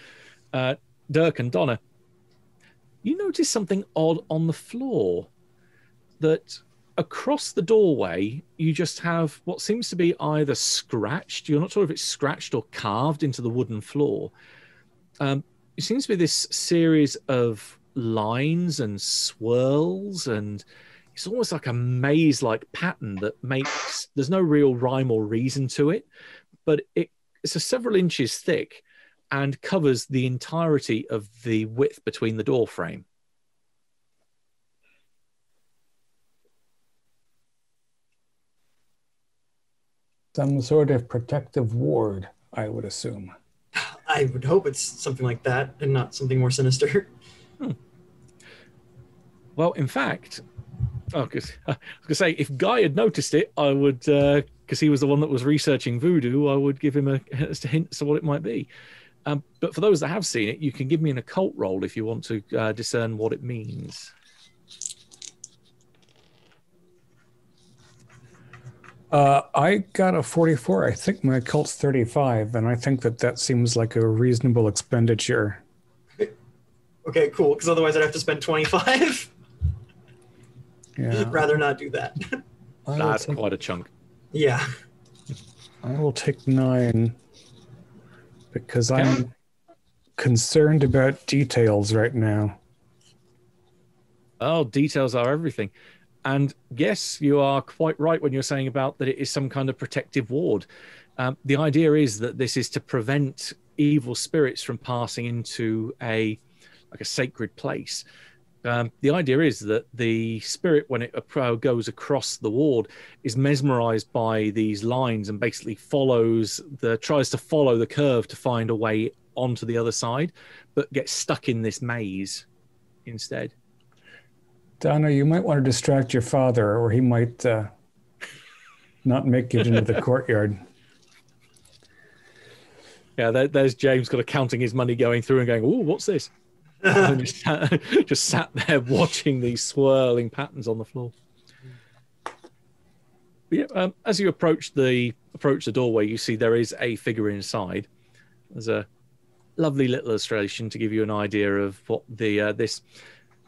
uh, Dirk and Donna, you notice something odd on the floor. That across the doorway, you just have what seems to be either scratched, you're not sure if it's scratched or carved into the wooden floor. Um, it seems to be this series of lines and swirls, and it's almost like a maze like pattern that makes there's no real rhyme or reason to it, but it, it's a several inches thick and covers the entirety of the width between the door frame. Some sort of protective ward, I would assume. I would hope it's something like that and not something more sinister. Well, in fact, oh, 'cause- I was going to say, if Guy had noticed it, I would, uh, because he was the one that was researching voodoo, I would give him a, a hint as to what it might be. Um, but for those that have seen it, you can give me an occult roll if you want to uh, discern what it means. Uh, I got a 44. I think my cult's 35, and I think that that seems like a reasonable expenditure. Okay, cool. Because otherwise, I'd have to spend twenty-five. Yeah. Rather not do that. I That's take, quite a chunk. yeah. I will take nine because I'm concerned about details right now. Oh, details are everything. And yes, you are quite right when you're saying about that it is some kind of protective ward. Um, the idea is that this is to prevent evil spirits from passing into a like a sacred place. Um, the idea is that the spirit, when it goes across the ward, is mesmerized by these lines and basically follows the tries to follow the curve to find a way onto the other side, but gets stuck in this maze instead. Donna, you might want to distract your father, or he might uh, not make it into the courtyard. Yeah, there, there's James kind of counting his money going through and going, "Oh, what's this?" just, sat, just sat there watching these swirling patterns on the floor. But yeah, um, as you approach the approach the doorway, you see there is a figure inside. There's a lovely little illustration to give you an idea of what the uh, this.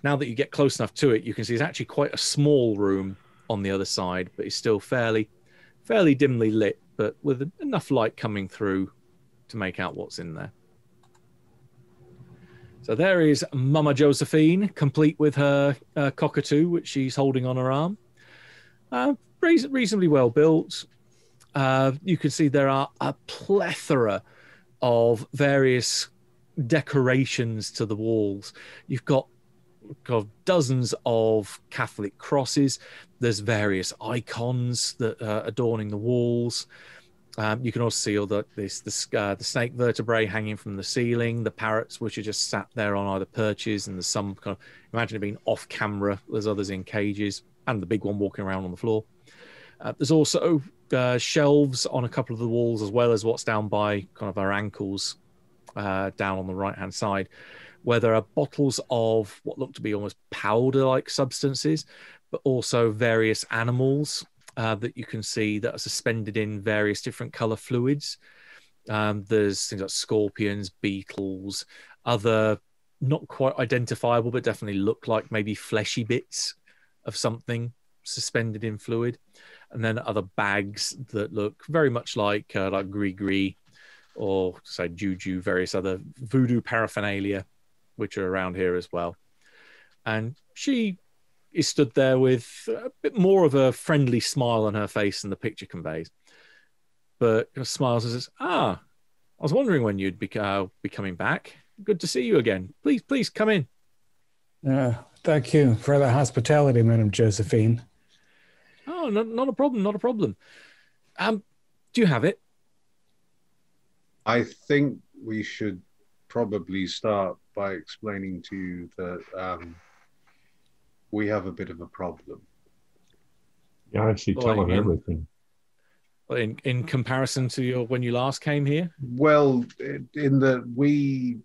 Now that you get close enough to it, you can see it's actually quite a small room on the other side, but it's still fairly fairly dimly lit, but with enough light coming through to make out what's in there. So there is Mama Josephine, complete with her uh, cockatoo, which she's holding on her arm. Uh, reas- reasonably well built. Uh, you can see there are a plethora of various decorations to the walls. You've got, got dozens of Catholic crosses. There's various icons that are adorning the walls. Um, you can also see all the this the, uh, the snake vertebrae hanging from the ceiling, the parrots which are just sat there on either perches, and there's some kind of imagine it being off camera. There's others in cages, and the big one walking around on the floor. Uh, there's also uh, shelves on a couple of the walls, as well as what's down by kind of our ankles, uh, down on the right hand side, where there are bottles of what look to be almost powder like substances, but also various animals uh, that you can see that are suspended in various different color fluids. Um, there's things like scorpions, beetles, other not quite identifiable, but definitely look like maybe fleshy bits of something suspended in fluid, and then other bags that look very much like uh, like gris gris or say juju, various other voodoo paraphernalia, which are around here as well. And she is stood there with a bit more of a friendly smile on her face than the picture conveys. but smiles and says, "Ah, I was wondering when you'd be, uh, be coming back. Good to see you again. Please, please come in." Uh, thank you for the hospitality, Madam Josephine. Oh, not, not a problem, not a problem. Um, do you have it? I think we should probably start by explaining to you that um, we have a bit of a problem. Yeah, I actually Boy, Tell him in- everything. In in comparison to your when you last came here? Well, in that we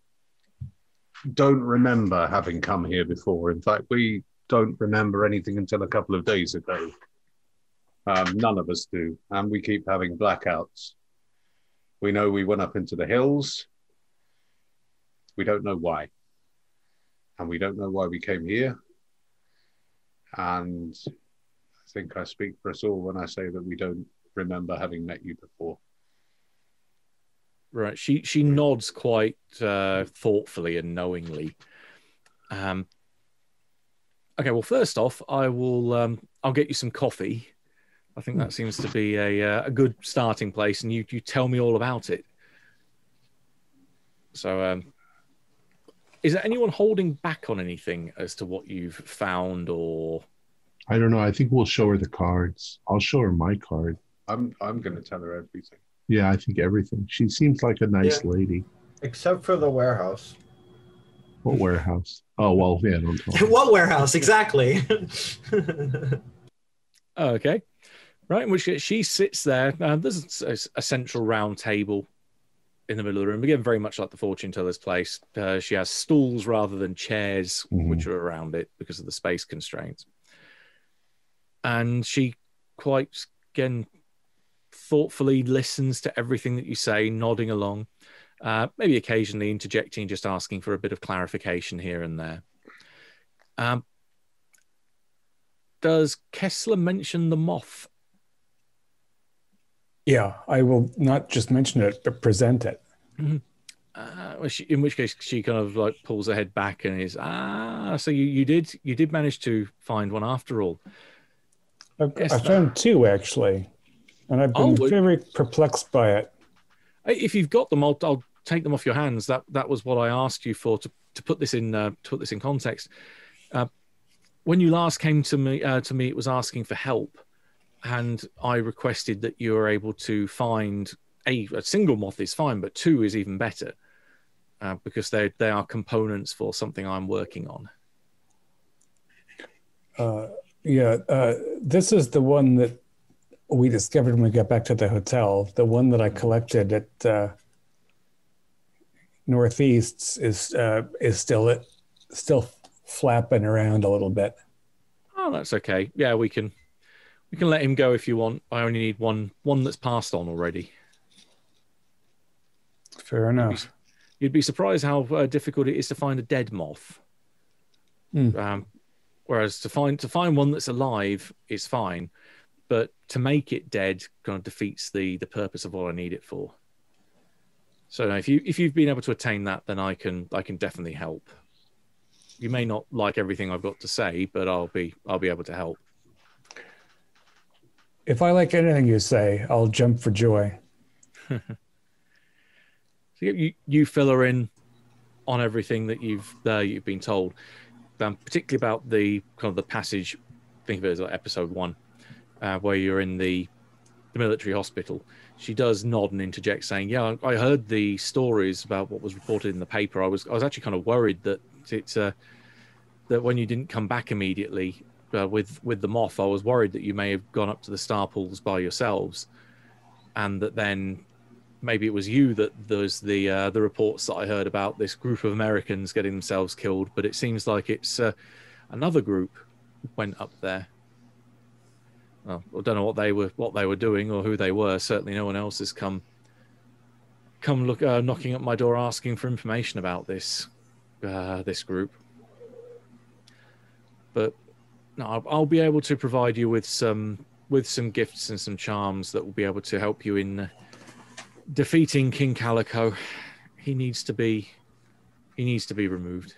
don't remember having come here before. In fact, we don't remember anything until a couple of days ago. Um, none of us do, and we keep having blackouts. We know we went up into the hills. We don't know why. And we don't know why we came here. And I think I speak for us all when I say that we don't remember having met you before. Right. She she nods quite uh, thoughtfully and knowingly. Um. Okay. Well, first off, I will. Um, I'll get you some coffee. I think that seems to be a uh, a good starting place, and you you tell me all about it. So, um, is there anyone holding back on anything as to what you've found, or I don't know. I think we'll show her the cards. I'll show her my card. I'm I'm going to tell her everything. Yeah, I think everything. She seems like a nice Yeah. lady. Except for the warehouse. What warehouse? Oh well, yeah, don't tell her. what warehouse exactly? Oh, okay. Right, in which case she sits there. Uh, there's a, a central round table in the middle of the room. Again, very much like the fortune teller's place. Uh, she has stools rather than chairs, Mhm. which are around it because of the space constraints. And she quite, again, thoughtfully listens to everything that you say, nodding along, uh, maybe occasionally interjecting, just asking for a bit of clarification here and there. Um, does Kessler mention the moth? Yeah, I will not just mention it, but present it. Uh, well, she, in which case, she kind of like pulls her head back and is ah. So you, you did you did manage to find one after all. I, Yes, I that- found two actually, and I've Oh, been would- very perplexed by it. If you've got them, I'll, I'll take them off your hands. That that was what I asked you for to, to put this in uh, to put this in context. Uh, when you last came to me uh, to me, it was asking for help, and I requested that you were able to find a, a single moth is fine, but two is even better uh, because they they are components for something I'm working on. Uh, yeah, uh, this is the one that we discovered when we got back to the hotel. The one that I collected at uh, Northeast is uh, is still it still flapping around a little bit. Oh, that's okay. Yeah, we can we can let him go if you want. I only need one one that's passed on already. Fair enough. You'd be surprised how uh, difficult it is to find a dead moth. Hmm. Um, whereas to find to find one that's alive is fine, but to make it dead kind of defeats the the purpose of what I need it for. So if you if you've been able to attain that, then I can I can definitely help. You may not like everything I've got to say, but I'll be I'll be able to help. If I like anything you say, I'll jump for joy. So you, you, fill her in on everything that you've uh, you've been told, um, particularly about the kind of the passage. Think of it as like episode one, uh, where you're in the the military hospital. She does nod and interject, saying, "Yeah, I I heard the stories about what was reported in the paper. I was I was actually kind of worried that it's uh, that when you didn't come back immediately uh, with with the moth, I was worried that you may have gone up to the star pools by yourselves, and that then maybe it was you that there's the uh, the reports that I heard about this group of Americans getting themselves killed, but it seems like it's uh, another group went up there. Well, I don't know what they were what they were doing or who they were. Certainly, no one else has come come look uh, knocking at my door asking for information about this uh, this group. But no, I'll, I'll be able to provide you with some with some gifts and some charms that will be able to help you in. Uh, defeating King Calico, he needs to be he needs to be removed.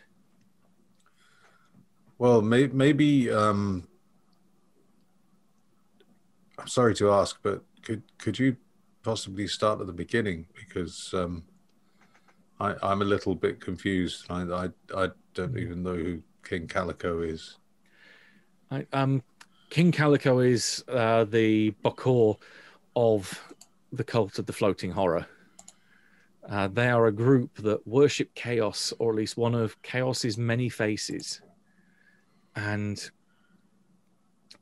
Well, may, maybe. Um, I'm sorry to ask, but could could you possibly start at the beginning because um, I, I'm a little bit confused. I, I, I don't even know who King Calico is. I, um, King Calico is uh, the Bokor of the cult of the floating horror. Uh, they are a group that worship chaos, or at least one of chaos's many faces. And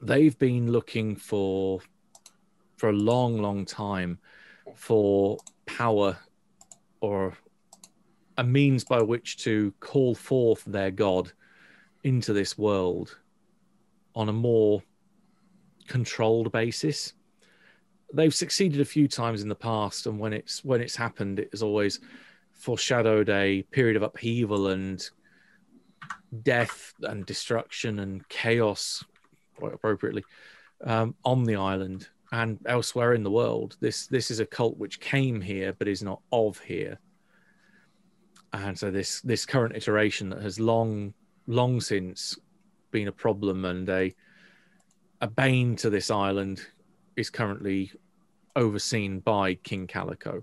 they've been looking for for a long, long time for power or a means by which to call forth their god into this world on a more controlled basis. They've succeeded a few times in the past, and when it's when it's happened, it has always foreshadowed a period of upheaval and death and destruction and chaos, quite appropriately, um, on the island and elsewhere in the world. This this is a cult which came here but is not of here. And so this this current iteration that has long long since been a problem and a a bane to this island is currently overseen by King Calico.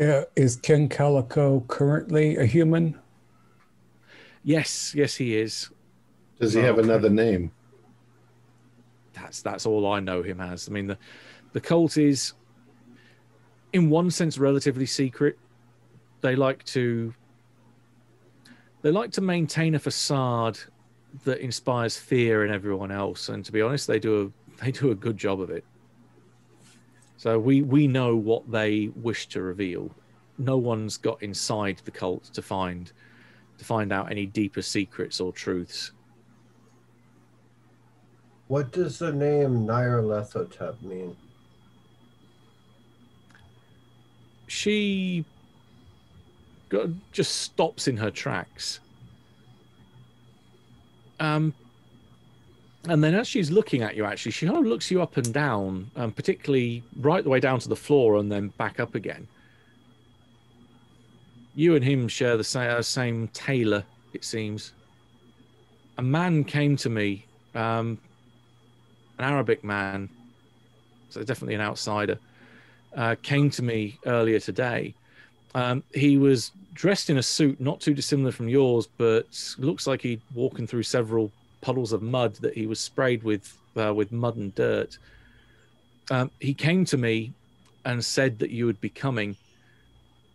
Uh, is King Calico currently a human? Yes, yes, he is. Does he have another name? That's that's all I know him as. I mean, the the cult is, in one sense, relatively secret. They like to they like to maintain a facade that inspires fear in everyone else, and to be honest, they do a they do a good job of it. So we we know what they wish to reveal. No one's got inside the cult to find to find out any deeper secrets or truths. What does the name Nyarlathotep mean? she just stops in her tracks. Um, and then as she's looking at you, actually, she kind of looks you up and down, um, particularly right the way down to the floor and then back up again. You and him share the same, uh, same tailor, it seems. A man came to me, um, an Arabic man, so definitely an outsider uh, came to me earlier today. Um, he was dressed in a suit not too dissimilar from yours, but looks like he'd walking through several puddles of mud that he was sprayed with uh, with mud and dirt. Um, he came to me and said that you would be coming,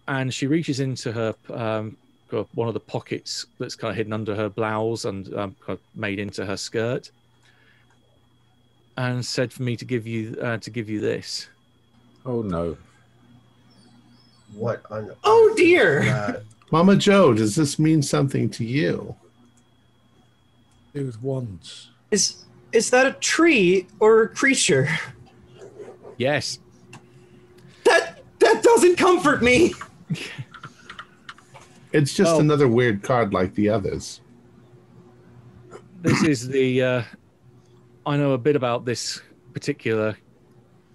and she reaches into her um, one of the pockets that's kind of hidden under her blouse and um, kind of made into her skirt, and said for me to give you uh, to give you this. Oh no. What on Oh dear! that? Mama Joe, does this mean something to you? It was once. Is is that a tree or a creature? Yes, That that doesn't comfort me. It's just Oh. another weird card like the others. this is the uh, I know a bit about this particular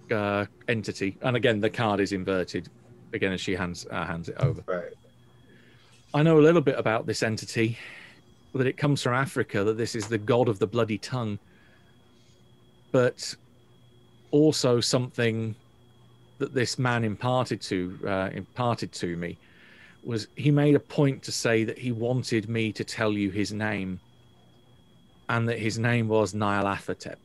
uh, entity, and again the card is inverted. Again, as she hands uh, hands it over, Right. I know a little bit about this entity. That it comes from Africa. That this is the god of the bloody tongue, but also something that this man imparted to uh, imparted to me was he made a point to say that he wanted me to tell you his name and that his name was Nyarlathotep.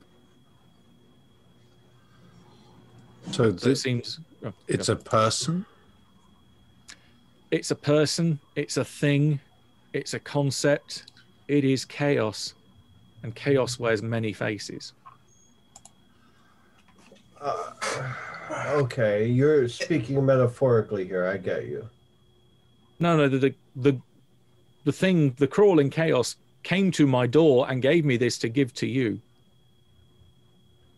So So it seems oh, it's a person. It's a person, it's a thing, it's a concept, it is chaos, and chaos wears many faces. Uh, okay, you're speaking metaphorically here. I get you. No, no, the the the, the thing, the crawling chaos came to my door and gave me this to give to you.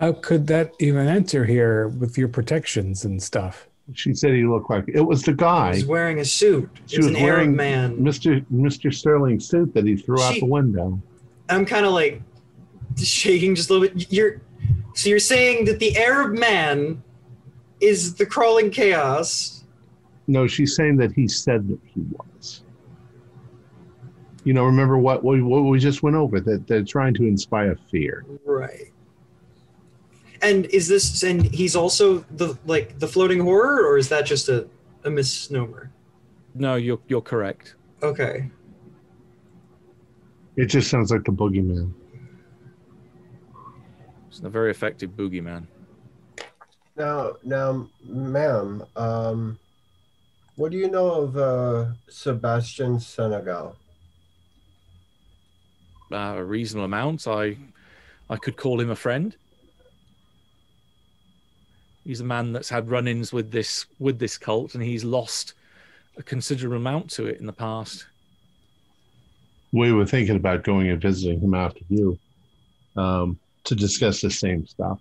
How could that even enter here with your protections and stuff? She said he looked like it was the guy, He's wearing a suit. She It's was an Arab wearing- man. Mr. Mr. Sterling's suit that he threw out the window. I'm kind of like shaking just a little bit. You're so you're saying that the Arab man is the crawling chaos. No, she's saying that he said that he was. You know, remember what what, what we just went over that they're trying to inspire fear. Right. And is this and he's also the like the floating horror, or is that just a, a misnomer? No, you're you're correct. Okay. It just sounds like the boogeyman. It's a very effective boogeyman. Now, now, ma'am, um, what do you know of uh, Sebastian Senegal? Uh, a reasonable amount. I I could call him a friend. He's a man that's had run-ins with this with this cult, and he's lost a considerable amount to it in the past. We were thinking about going and visiting him after you um, to discuss the same stuff.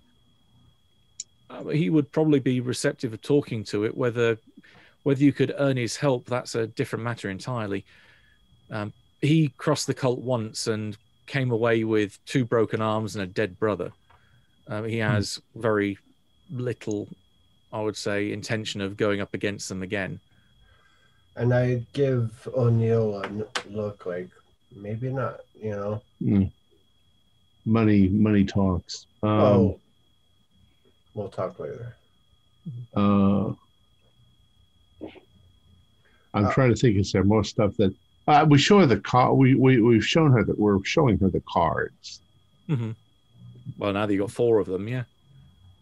Uh, he would probably be receptive of talking to it. Whether whether you could earn his help, that's a different matter entirely. Um, he crossed the cult once and came away with two broken arms and a dead brother. Um, he has very little, I would say, intention of going up against them again. And I give O'Neill a n- look like maybe not, you know. Mm. Money, money talks. Um, oh, we'll talk later. uh, I'm Uh, trying to think. Is there more stuff that uh, we show her the car? We we we've shown her that we're showing her the cards. hmm Well, now that you got four of them, yeah.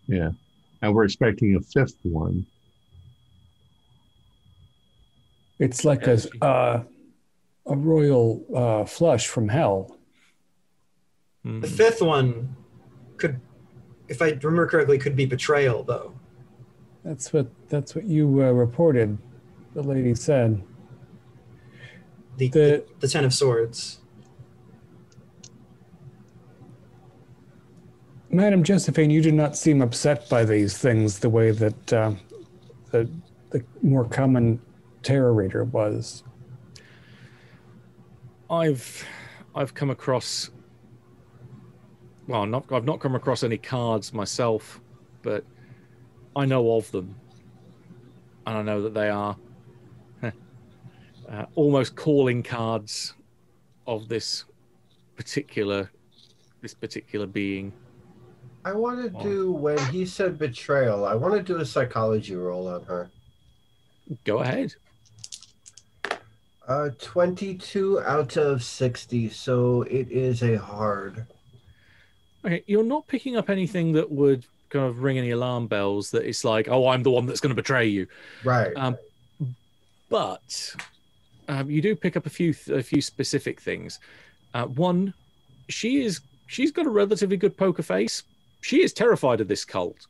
Yeah, and we're expecting a fifth one. It's like a uh, a royal uh, flush from hell. Mhm. The fifth one could, if I remember correctly, could be betrayal, though. That's what that's what you uh, reported. The lady said. The, The- the the ten of swords. Madam Josephine, you do not seem upset by these things the way that uh, the the more common tarot reader was. I've I've come across well, not I've not come across any cards myself, but I know of them, and I know that they are uh, almost calling cards of this particular this particular being. I want to do when he said betrayal. I want to do a psychology roll on her. Go ahead. Uh, 22 out of 60, so it is a hard. Okay, you're not picking up anything that would kind of ring any alarm bells. That it's like, oh, I'm the one that's going to betray you. Right. Um, but um, you do pick up a few a few specific things. Uh, one, she is she's got a relatively good poker face. She is terrified of this cult,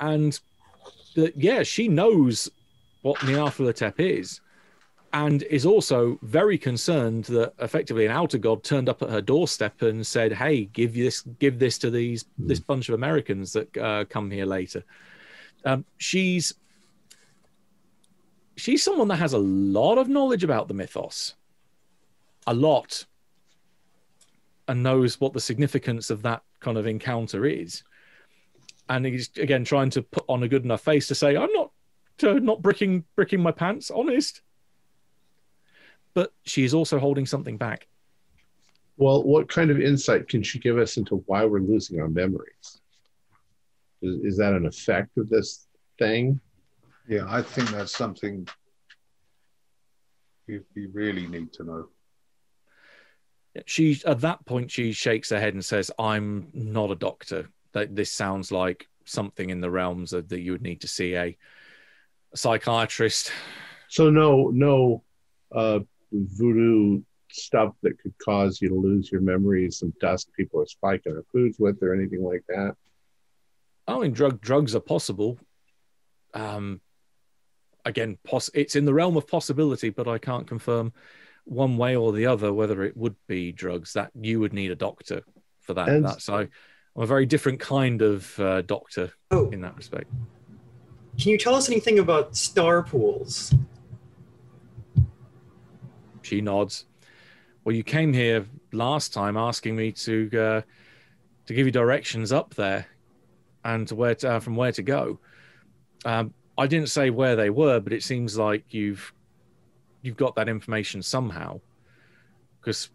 and that yeah, she knows what Nyarlathotep is, and is also very concerned that effectively an outer god turned up at her doorstep and said, "Hey, give this give this to these this bunch of Americans that uh, come here later." Um, she's she's someone that has a lot of knowledge about the mythos, a lot, and knows what the significance of that kind of encounter is. And he's again trying to put on a good enough face to say, "I'm not, uh, not bricking bricking my pants, honest." But she is also holding something back. Well, what kind of insight can she give us into why we're losing our memories? Is, is that an effect of this thing? Yeah, I think that's something we, we really need to know. She at that point she shakes her head and says, "I'm not a doctor. That this sounds like something in the realms of that you would need to see a, a psychiatrist." So no, no uh, voodoo stuff that could cause you to lose your memories, some dust people are spiking their foods with, or anything like that. I mean, drug drugs are possible. Um, again, poss- it's in the realm of possibility, but I can't confirm one way or the other whether it would be drugs. That you would need a doctor for that. And- that so I'm a very different kind of uh, doctor Oh, in that respect. can you tell us anything about star pools? She nods. Well, you came here last time asking me to uh, to give you directions up there and to where to, uh, from where to go. Um, I didn't say where they were, but it seems like you've you've got that information somehow. Because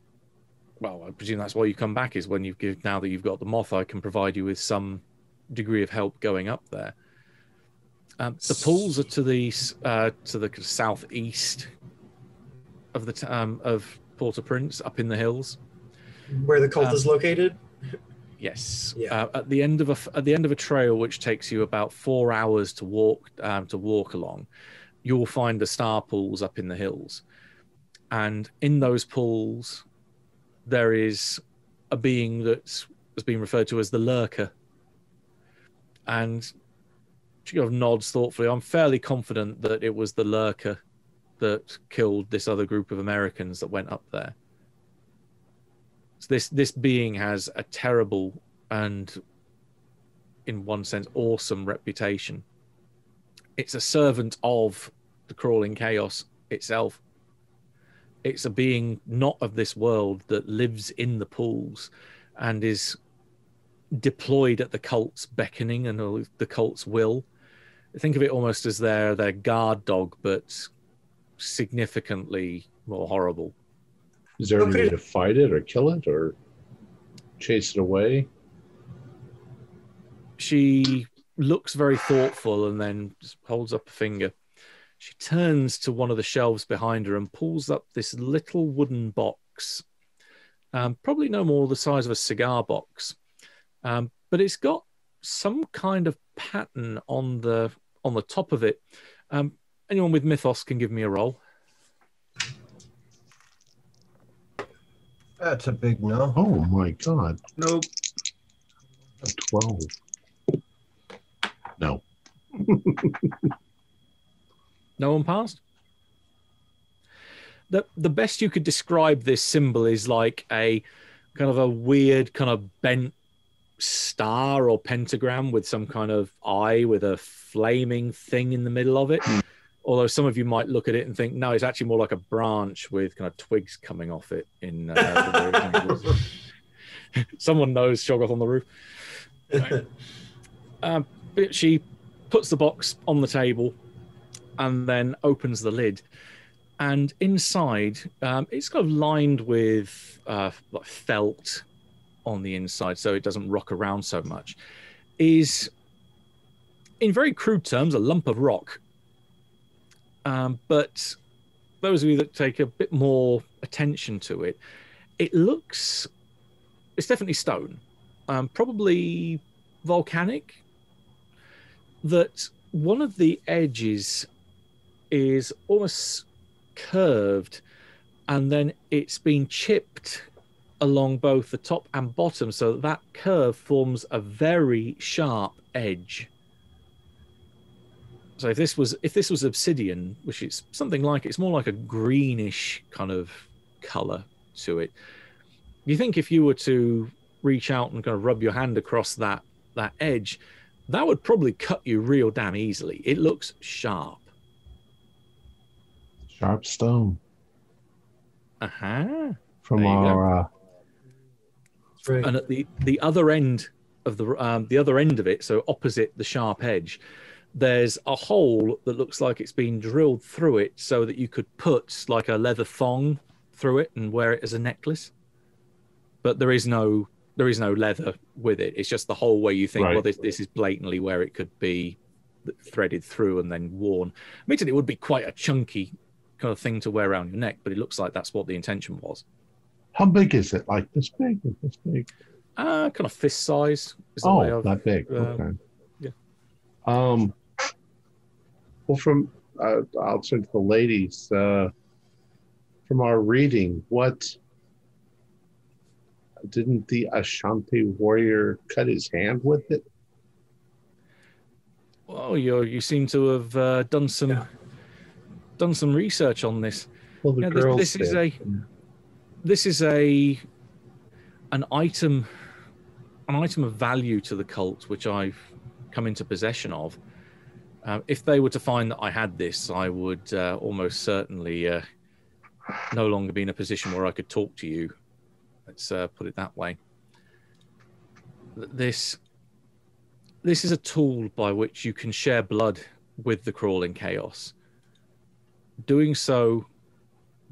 well, I presume that's why you come back is when you've give, now that you've got the moth, I can provide you with some degree of help going up there. Um, the pools are to the uh, to the southeast of the t- um, of Port-au-Prince, up in the hills. Where the cult Um, is located. Yes. Yeah. Uh, at the end of a at the end of a trail, which takes you about four hours to walk um, to walk along, you'll find the star pools up in the hills, and in those pools, there is a being that's has been referred to as the lurker. And she kind of nods thoughtfully. I'm fairly confident that it was the lurker that killed this other group of Americans that went up there. So this this being has a terrible and, in one sense, awesome reputation. It's a servant of the crawling chaos itself. It's a being not of this world that lives in the pools and is deployed at the cult's beckoning and the cult's will. Think of it almost as their their guard dog, but significantly more horrible. Is there any way to fight it or kill it or chase it away? she looks very thoughtful and then just holds up a finger. She turns to one of the shelves behind her and pulls up this little wooden box, um, probably no more the size of a cigar box, um, but it's got some kind of pattern on the on the top of it. Um, anyone with mythos can give me a roll. That's a big no. Oh my god. Nope. A 12. No. No one passed. The the best you could describe this symbol is like a kind of a weird kind of bent star or pentagram with some kind of eye with a flaming thing in the middle of it. Although some of you might look at it and think, no, it's actually more like a branch with kind of twigs coming off it. In uh, someone knows Shoggoth on the roof. Um, but she puts the box on the table and then opens the lid. And inside, um, it's kind of lined with uh, like felt on the inside, so it doesn't rock around so much. Is, in very crude terms, a lump of rock. Um, but those of you that take a bit more attention to it, it looks, it's definitely stone, um, probably volcanic. That one of the edges is almost curved and then it's been chipped along both the top and bottom so that, curve forms a very sharp edge. So if this was if this was obsidian which is something like it's more like a greenish kind of color to it you think if you were to reach out and kind of rub your hand across that that edge that would probably cut you real damn easily. It looks sharp Sharp stone uh-huh from There our. Uh, That's right. and at the the other end of the um, the other end of it, so opposite the sharp edge, there's a hole that looks like it's been drilled through it, so that you could put like a leather thong through it and wear it as a necklace. But there is no there is no leather with it. It's just the hole where you think, Right. well, this this is blatantly where it could be threaded through and then worn. Admittedly, it would be quite a chunky kind of thing to wear around your neck, but it looks like that's what the intention was. how big is it? Like this big? This big? Uh, kind of fist size. Is the way Oh, not big. uh, okay. yeah. Um. Well, from uh, I'll turn to the ladies. Uh, from our reading, what didn't the Ashanti warrior cut his hand with it? Well, you you seem to have uh, done some Yeah. Done some research on this. Well, the this- girls this is a- This is a an item an item of value to the cult, which I've come into possession of. Uh, if they were to find that I had this, I would uh, almost certainly uh, no longer be in a position where I could talk to you. Let's uh, put it that way. This this is a tool by which you can share blood with the crawling chaos. Doing so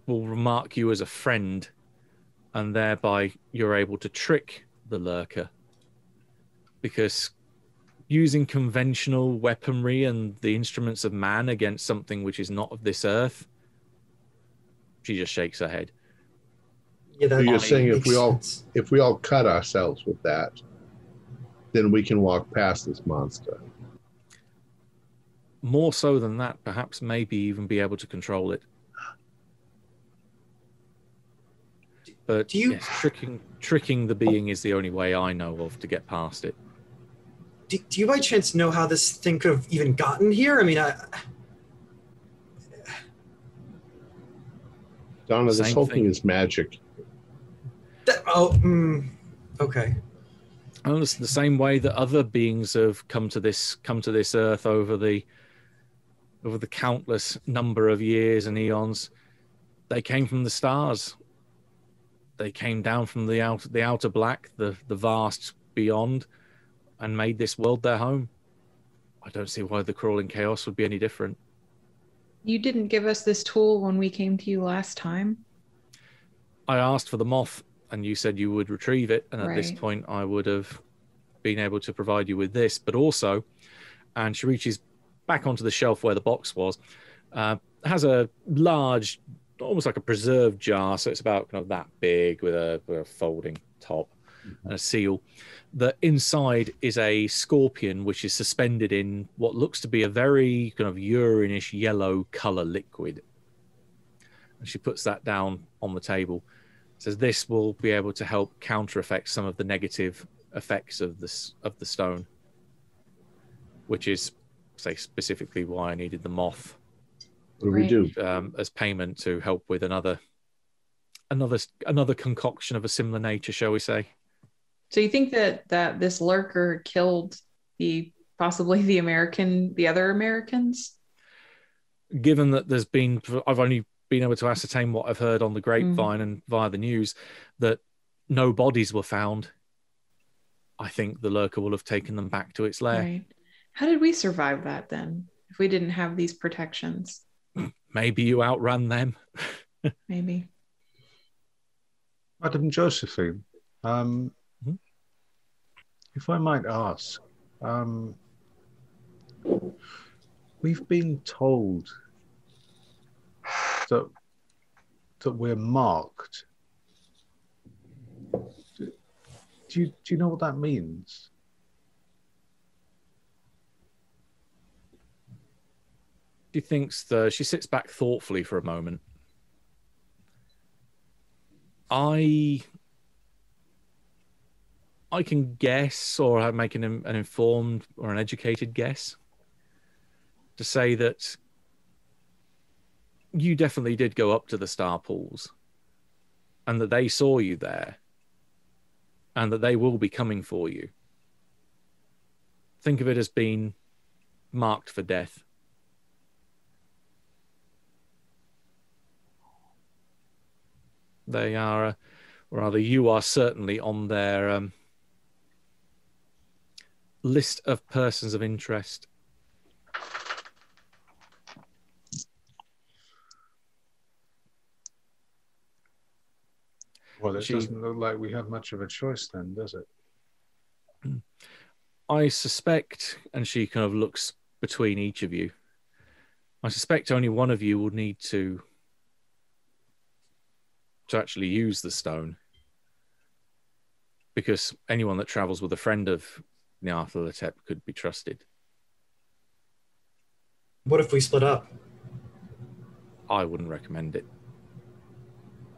will remark you as a friend and thereby you're able to trick the lurker. Because using conventional weaponry and the instruments of man against something which is not of this earth, she just shakes her head. Yeah, that So you're saying if we all sense. if we all cut ourselves with that, then we can walk past this monster. More so than that, perhaps maybe even be able to control it. But Do you- yes, tricking tricking the being is the only way I know of to get past it. do, do you by chance know how this thing could have even gotten here? I mean, I, Donna, this Same whole thing. thing is magic. that, oh, mm, okay. And it's the same way that other beings have come to this come to this earth over the over the countless number of years and eons. They came from the stars. They came down from the outer the outer black, the the vast beyond, and made this world their home. I don't see why the crawling chaos would be any different. You didn't give us this tool when we came to you last time. I asked for the moth, and you said you would retrieve it, and at this point, I would have been able to provide you with this. But also, and she reaches back onto the shelf where the box was, uh, has a large, almost like a preserved jar, so it's about kind of that big with a, with a folding top and a seal. The inside is a scorpion, which is suspended in what looks to be a very kind of urine-ish yellow color liquid. And she puts that down on the table says this will be able to help counter effect some of the negative effects of this of the stone which is say specifically why i needed the moth What do we do? um, as payment to help with another another another concoction of a similar nature shall we say So you think that that this lurker killed the possibly the American, the other Americans? given that there's been i've only been able to ascertain what i've heard on the grapevine and via the news that no bodies were found i think the lurker will have taken them back to its lair Right. How did we survive that then? If we didn't have these protections, maybe you outrun them maybe. Madam Josephine, um, Mhm. if I might ask, um, we've been told that that we're marked. Do, do you do you know what that means? She thinks the she sits back thoughtfully for a moment. I I can guess or make an, an informed or an educated guess to say that you definitely did go up to the star pools and that they saw you there and that they will be coming for you. Think of it as being marked for death. They are, uh, or rather, you are certainly on their um, list of persons of interest. Well, it She- doesn't look like we have much of a choice then, does it? I suspect, and she kind of looks between each of you. I suspect only one of you will need to to actually use the stone, because anyone that travels with a friend of Nyarlathotep could be trusted. What if we split up? I wouldn't recommend it.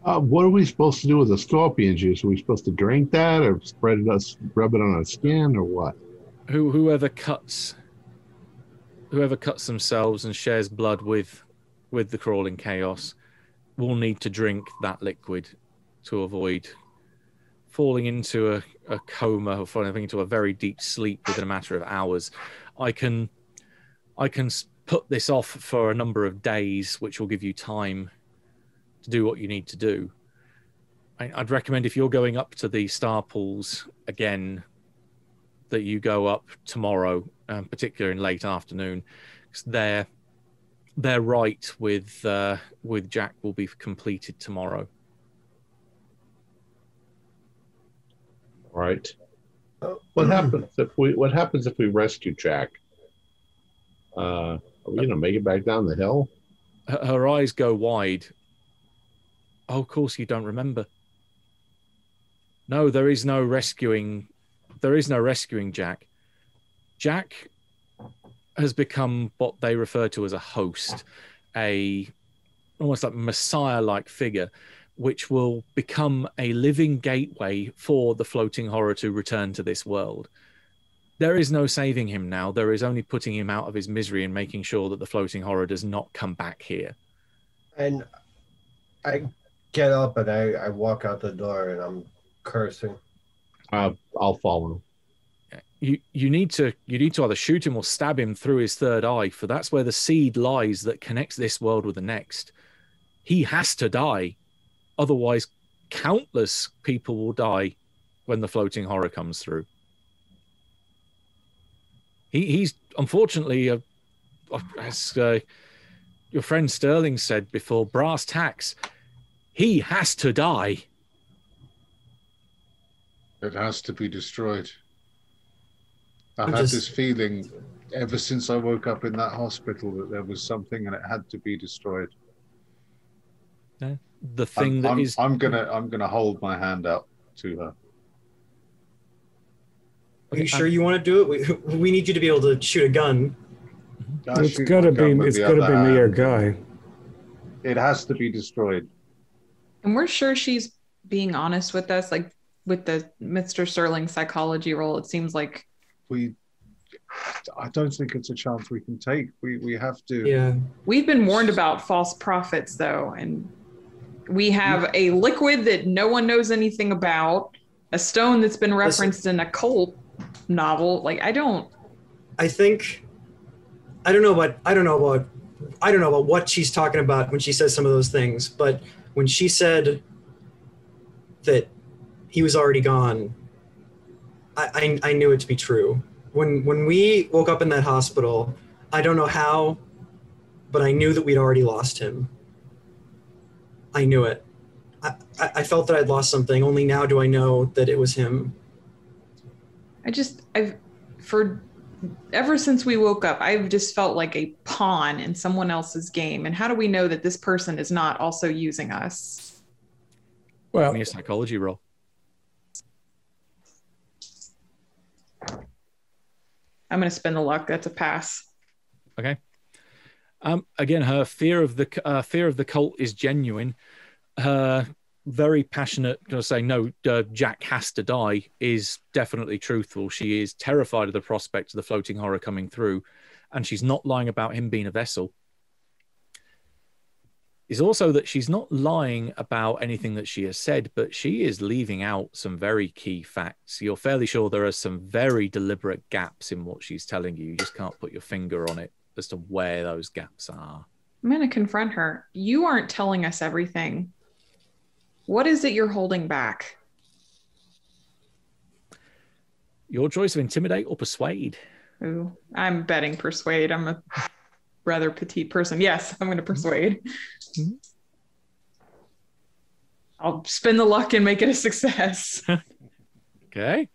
Uh, what are we supposed to do with the scorpion juice? Are we supposed to drink that, or spread it, us, rub it on our skin, or what? Who whoever cuts whoever cuts themselves and shares blood with with the crawling chaos will need to drink that liquid to avoid falling into a, a coma or falling into a very deep sleep within a matter of hours. I can I can put this off for a number of days, which will give you time to do what you need to do. I, I'd recommend if you're going up to the star pools again that you go up tomorrow, um, particularly in late afternoon, because their rite with uh, with Jack will be completed tomorrow. All right. Oh. What happens if we What happens if we rescue Jack? Uh, are we gonna make it back down the hill? Her, her eyes go wide. Oh, of course, you don't remember. No, there is no rescuing. There is no rescuing Jack. Jack has become what they refer to as a host, a almost like messiah-like figure, which will become a living gateway for the floating horror to return to this world. There is no saving him now. There is only putting him out of his misery and making sure that the floating horror does not come back here. And I get up and I, I walk out the door and I'm cursing. Uh, I'll follow. You you need to you need to either shoot him or stab him through his third eye for that's where the seed lies that connects this world with the next. He has to die. Otherwise countless people will die when the floating horror comes through. He, he's unfortunately uh, as uh, your friend sterling said before brass tacks. He has to die. It has to be destroyed. I've I'm had just- this feeling ever since I woke up in that hospital that there was something and it had to be destroyed. the thing I'm, that I'm, is I'm gonna I'm gonna hold my hand out to her. Are you sure you want to do it? We, we need you to be able to shoot a gun. Mm-hmm. I it's shoot gotta gun be with it's the gotta other be me or. Guy. It has to be destroyed. And we're sure she's being honest with us, like with the Mr. Sterling psychology role. It seems like We I don't think it's a chance we can take. We we have to Yeah. we've been warned about false prophets, though, and we have a liquid that no one knows anything about, a stone that's been referenced in a cult novel. Like, I don't. I think I don't know about I don't know about I don't know about what she's talking about when she says some of those things, but when she said that he was already gone, I, I, I knew it to be true. When when we woke up in that hospital, I don't know how, but I knew that we'd already lost him. I knew it. I, I I felt that I'd lost something. Only now do I know that it was him. I just, I've, for ever since we woke up, I've just felt like a pawn in someone else's game. And how do we know that this person is not also using us? Well, me a psychology roll I'm going to spend the luck. That's a pass. Okay. Um, again, her fear of the uh, fear of the cult is genuine. Her very passionate, going to say no, uh, Jack has to die is definitely truthful. She is terrified of the prospect of the floating horror coming through, and she's not lying about him being a vessel. Is also that she's not lying about anything that she has said, but she is leaving out some very key facts. You're fairly sure there are some very deliberate gaps in what she's telling you. You just can't put your finger on it as to where those gaps are. I'm going to confront her. You aren't telling us everything. What is it you're holding back? Your choice of intimidate or persuade. Ooh, I'm betting persuade. I'm a rather petite person. Yes, I'm going to persuade. Mhm. I'll spin the luck and make it a success. Okay.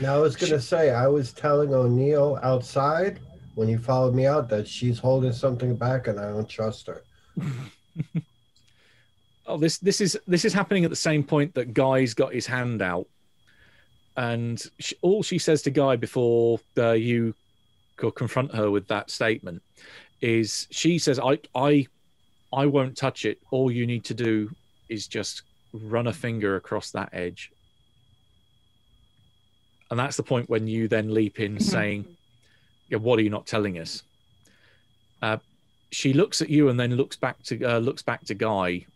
Now I was gonna say I was telling O'Neill outside when he followed me out that she's holding something back and I don't trust her. Oh, this this is this is happening at the same point that Guy's got his hand out, and she, all she says to Guy before uh, you confront her with that statement is she says, "I I I won't touch it. All you need to do is just run a finger across that edge." And that's the point when you then leap in, saying, yeah, "What are you not telling us?" Uh, she looks at you and then looks back to uh, looks back to Guy,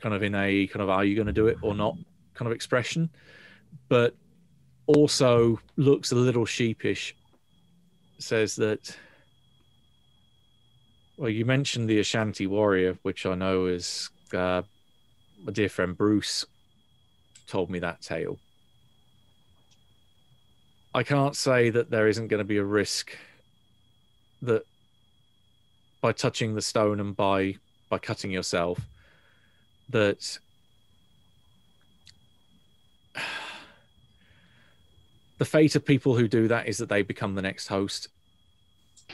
kind of in a kind of "Are you going to do it or not?" kind of expression, but also looks a little sheepish. Says that. Well, you mentioned the Ashanti warrior, which I know is uh, my dear friend Bruce told me that tale. I can't say that there isn't going to be a risk that by touching the stone and by by cutting yourself that the fate of people who do that is that they become the next host,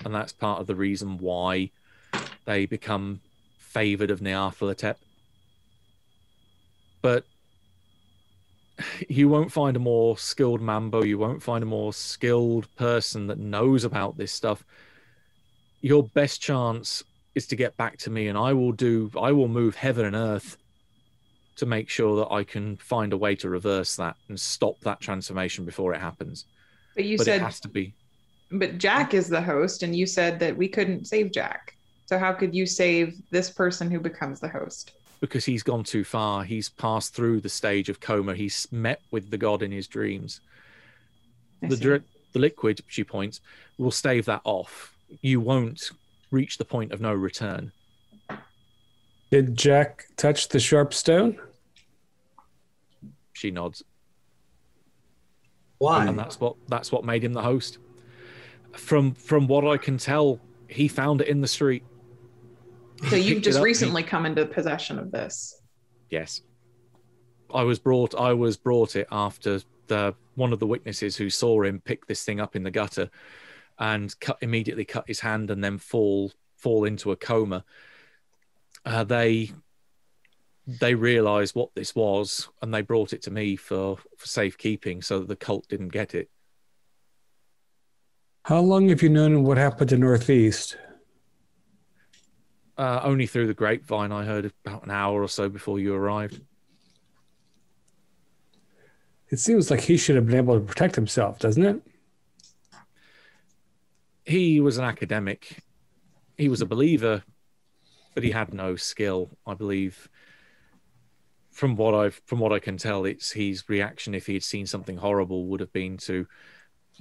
and that's part of the reason why they become favored of Nearthalatep. But you won't find a more skilled mambo. You won't find a more skilled person that knows about this stuff. Your best chance is to get back to me, and I will do. I will move heaven and earth to make sure that I can find a way to reverse that and stop that transformation before it happens. But you but said, it has to be. but Jack is the host, and you said that we couldn't save Jack. So how could you save this person who becomes the host? because he's gone too far. He's passed through the stage of coma. He's met with the god in his dreams. I The see. dr- the liquid, she points, will stave that off. You won't reach the point of no return. Did Jack touch the sharp stone? She nods, Why? and that's what that's what made him the host. From from what I can tell, he found it in the street. So you've just recently come into possession of this. Yes. I was brought I was brought it after the one of the witnesses who saw him pick this thing up in the gutter and cut immediately cut his hand and then fall fall into a coma. Uh, they they realized what this was and they brought it to me for, for safekeeping so that the cult didn't get it. How long have you known what happened to Northeast? Uh, only through the grapevine I heard about an hour or so before you arrived. It seems like he should have been able to protect himself, doesn't it? he was an academic. He was a believer, but he had no skill. I believe, from what I've from what I can tell, it's his reaction if he had seen something horrible would have been to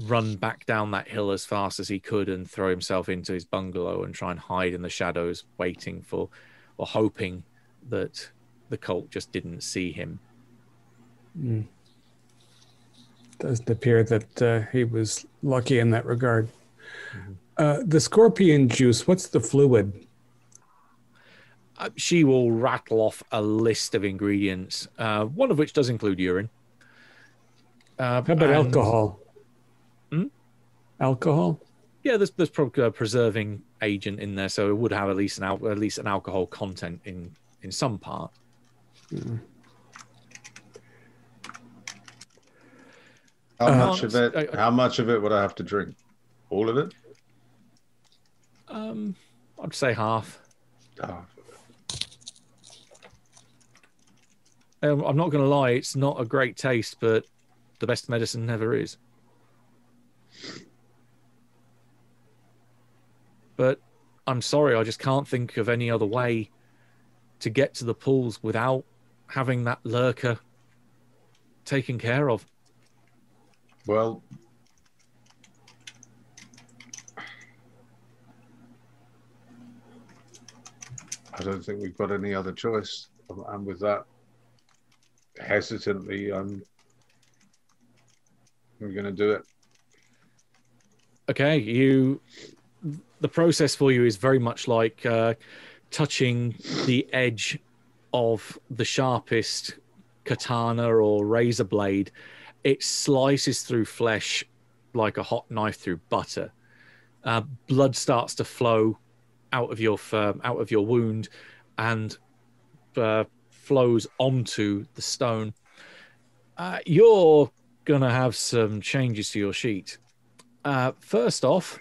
run back down that hill as fast as he could and throw himself into his bungalow and try and hide in the shadows, waiting for or hoping that the cult just didn't see him. Hmm. Doesn't appear that uh, he was lucky in that regard. Uh, the scorpion juice, what's the fluid? Uh, she will rattle off a list of ingredients, uh, one of which does include urine. Uh, How about alcohol? Alcohol? Yeah, there's there's probably a preserving agent in there, so it would have at least an al- at least an alcohol content in in some part. How Uh, much of it? I- I- how much of it would I have to drink? All of it? Um, I'd say half. Ah, Um, I'm not going to lie; it's not a great taste, but the best medicine never is. But I'm sorry, I just can't think of any other way to get to the pools without having that lurker taken care of. well, I don't think we've got any other choice. And with that, hesitantly, I'm we're going to do it. okay you the process for you is very much like uh, touching the edge of the sharpest katana or razor blade. It slices through flesh like a hot knife through butter. Uh, blood starts to flow out of your out of your wound and uh, flows onto the stone. Uh, you're gonna have some changes to your sheet. Uh, first off.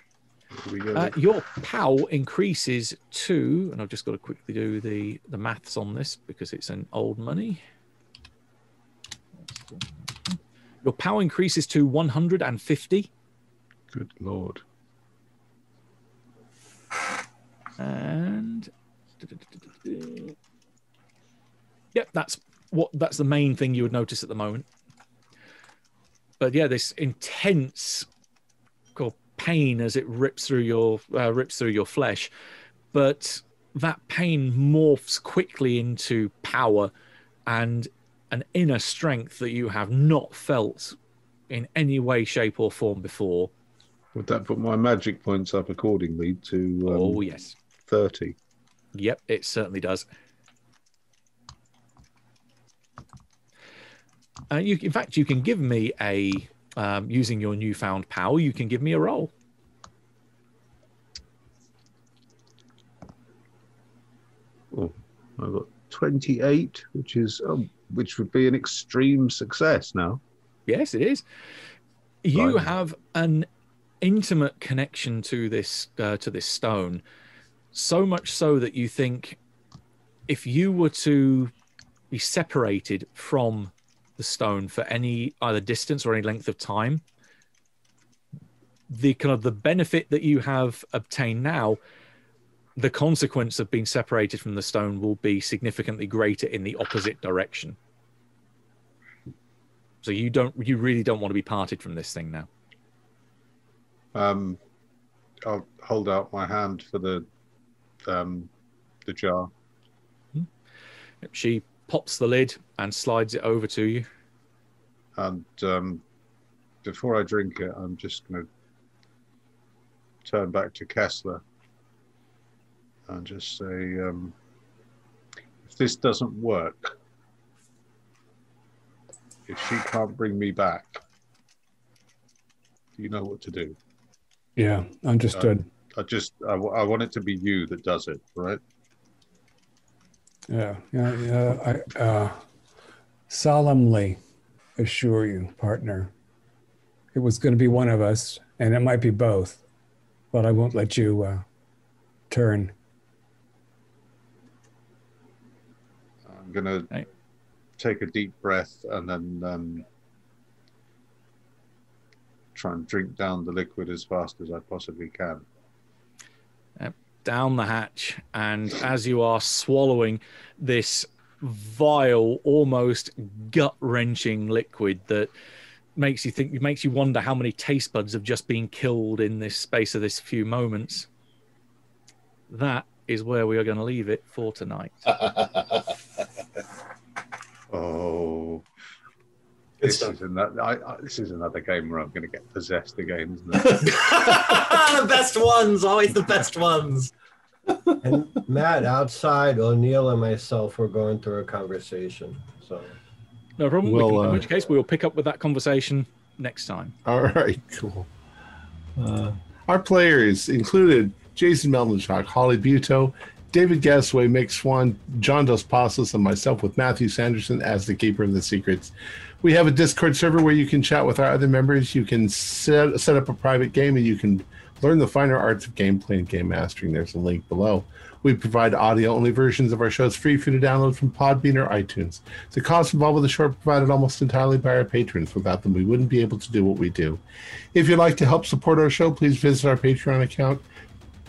Uh, your POW increases to, and I've just got to quickly do the, the maths on this because it's an old money. Your POW increases to 150, Good lord. and yep, that's what that's the main thing you would notice at the moment. But yeah, this intense pain as it rips through your uh, rips through your flesh, but that pain morphs quickly into power and an inner strength that you have not felt in any way, shape, or form before. Would that put my magic points up accordingly to um, oh yes, 30? Yep, it certainly does. Uh, you, in fact, you can give me a um, using your newfound power, you can give me a roll. Oh, I've got 28, which is um, which would be an extreme success now. Yes, it is. You Right. have an intimate connection to this uh, to this stone, so much so that you think if you were to be separated from the stone for any either distance or any length of time, the kind of the benefit that you have obtained now, the consequence of being separated from the stone will be significantly greater in the opposite direction. So you don't, you really don't want to be parted from this thing now. Um, I'll hold out my hand for the um, the jar. She pops the lid and slides it over to you. And um, before I drink it, I'm just going to turn back to Kessler and just say, um, if this doesn't work, if she can't bring me back, do you know what to do? Yeah, understood. I just, I, w- I want it to be you that does it, right? Yeah, yeah, yeah. I uh, solemnly assure you, partner, it was going to be one of us, and it might be both, but I won't let you uh, turn. I'm going to Right. take a deep breath and then um, try and drink down the liquid as fast as I possibly can. Down the hatch, and as you are swallowing this vile, almost gut wrenching liquid that makes you think, makes you wonder how many taste buds have just been killed in this space of this few moments. That is where we are going to leave it for tonight. Oh, this is, another, I, I, this is another game where I'm going to get possessed again, isn't it? the best ones, always the best ones. And Matt, outside, O'Neill and myself were going through a conversation. So No problem. We Well, can- in uh, which case, we will pick up with that conversation next time. All right, cool. Uh, our players included Jason Melnichuk, Holly Buto, David Gasway, Mick Swan, John Dos Passos, and myself with Matthew Sanderson as the Keeper of the Secrets. We have a Discord server where you can chat with our other members. You can set, set up a private game and you can learn the finer arts of gameplay and game mastering. There's a link below. We provide audio only versions of our shows free for you to download from Podbean or iTunes. The costs involved with the show provided almost entirely by our patrons. Without them, we wouldn't be able to do what we do. If you'd like to help support our show, please visit our Patreon account.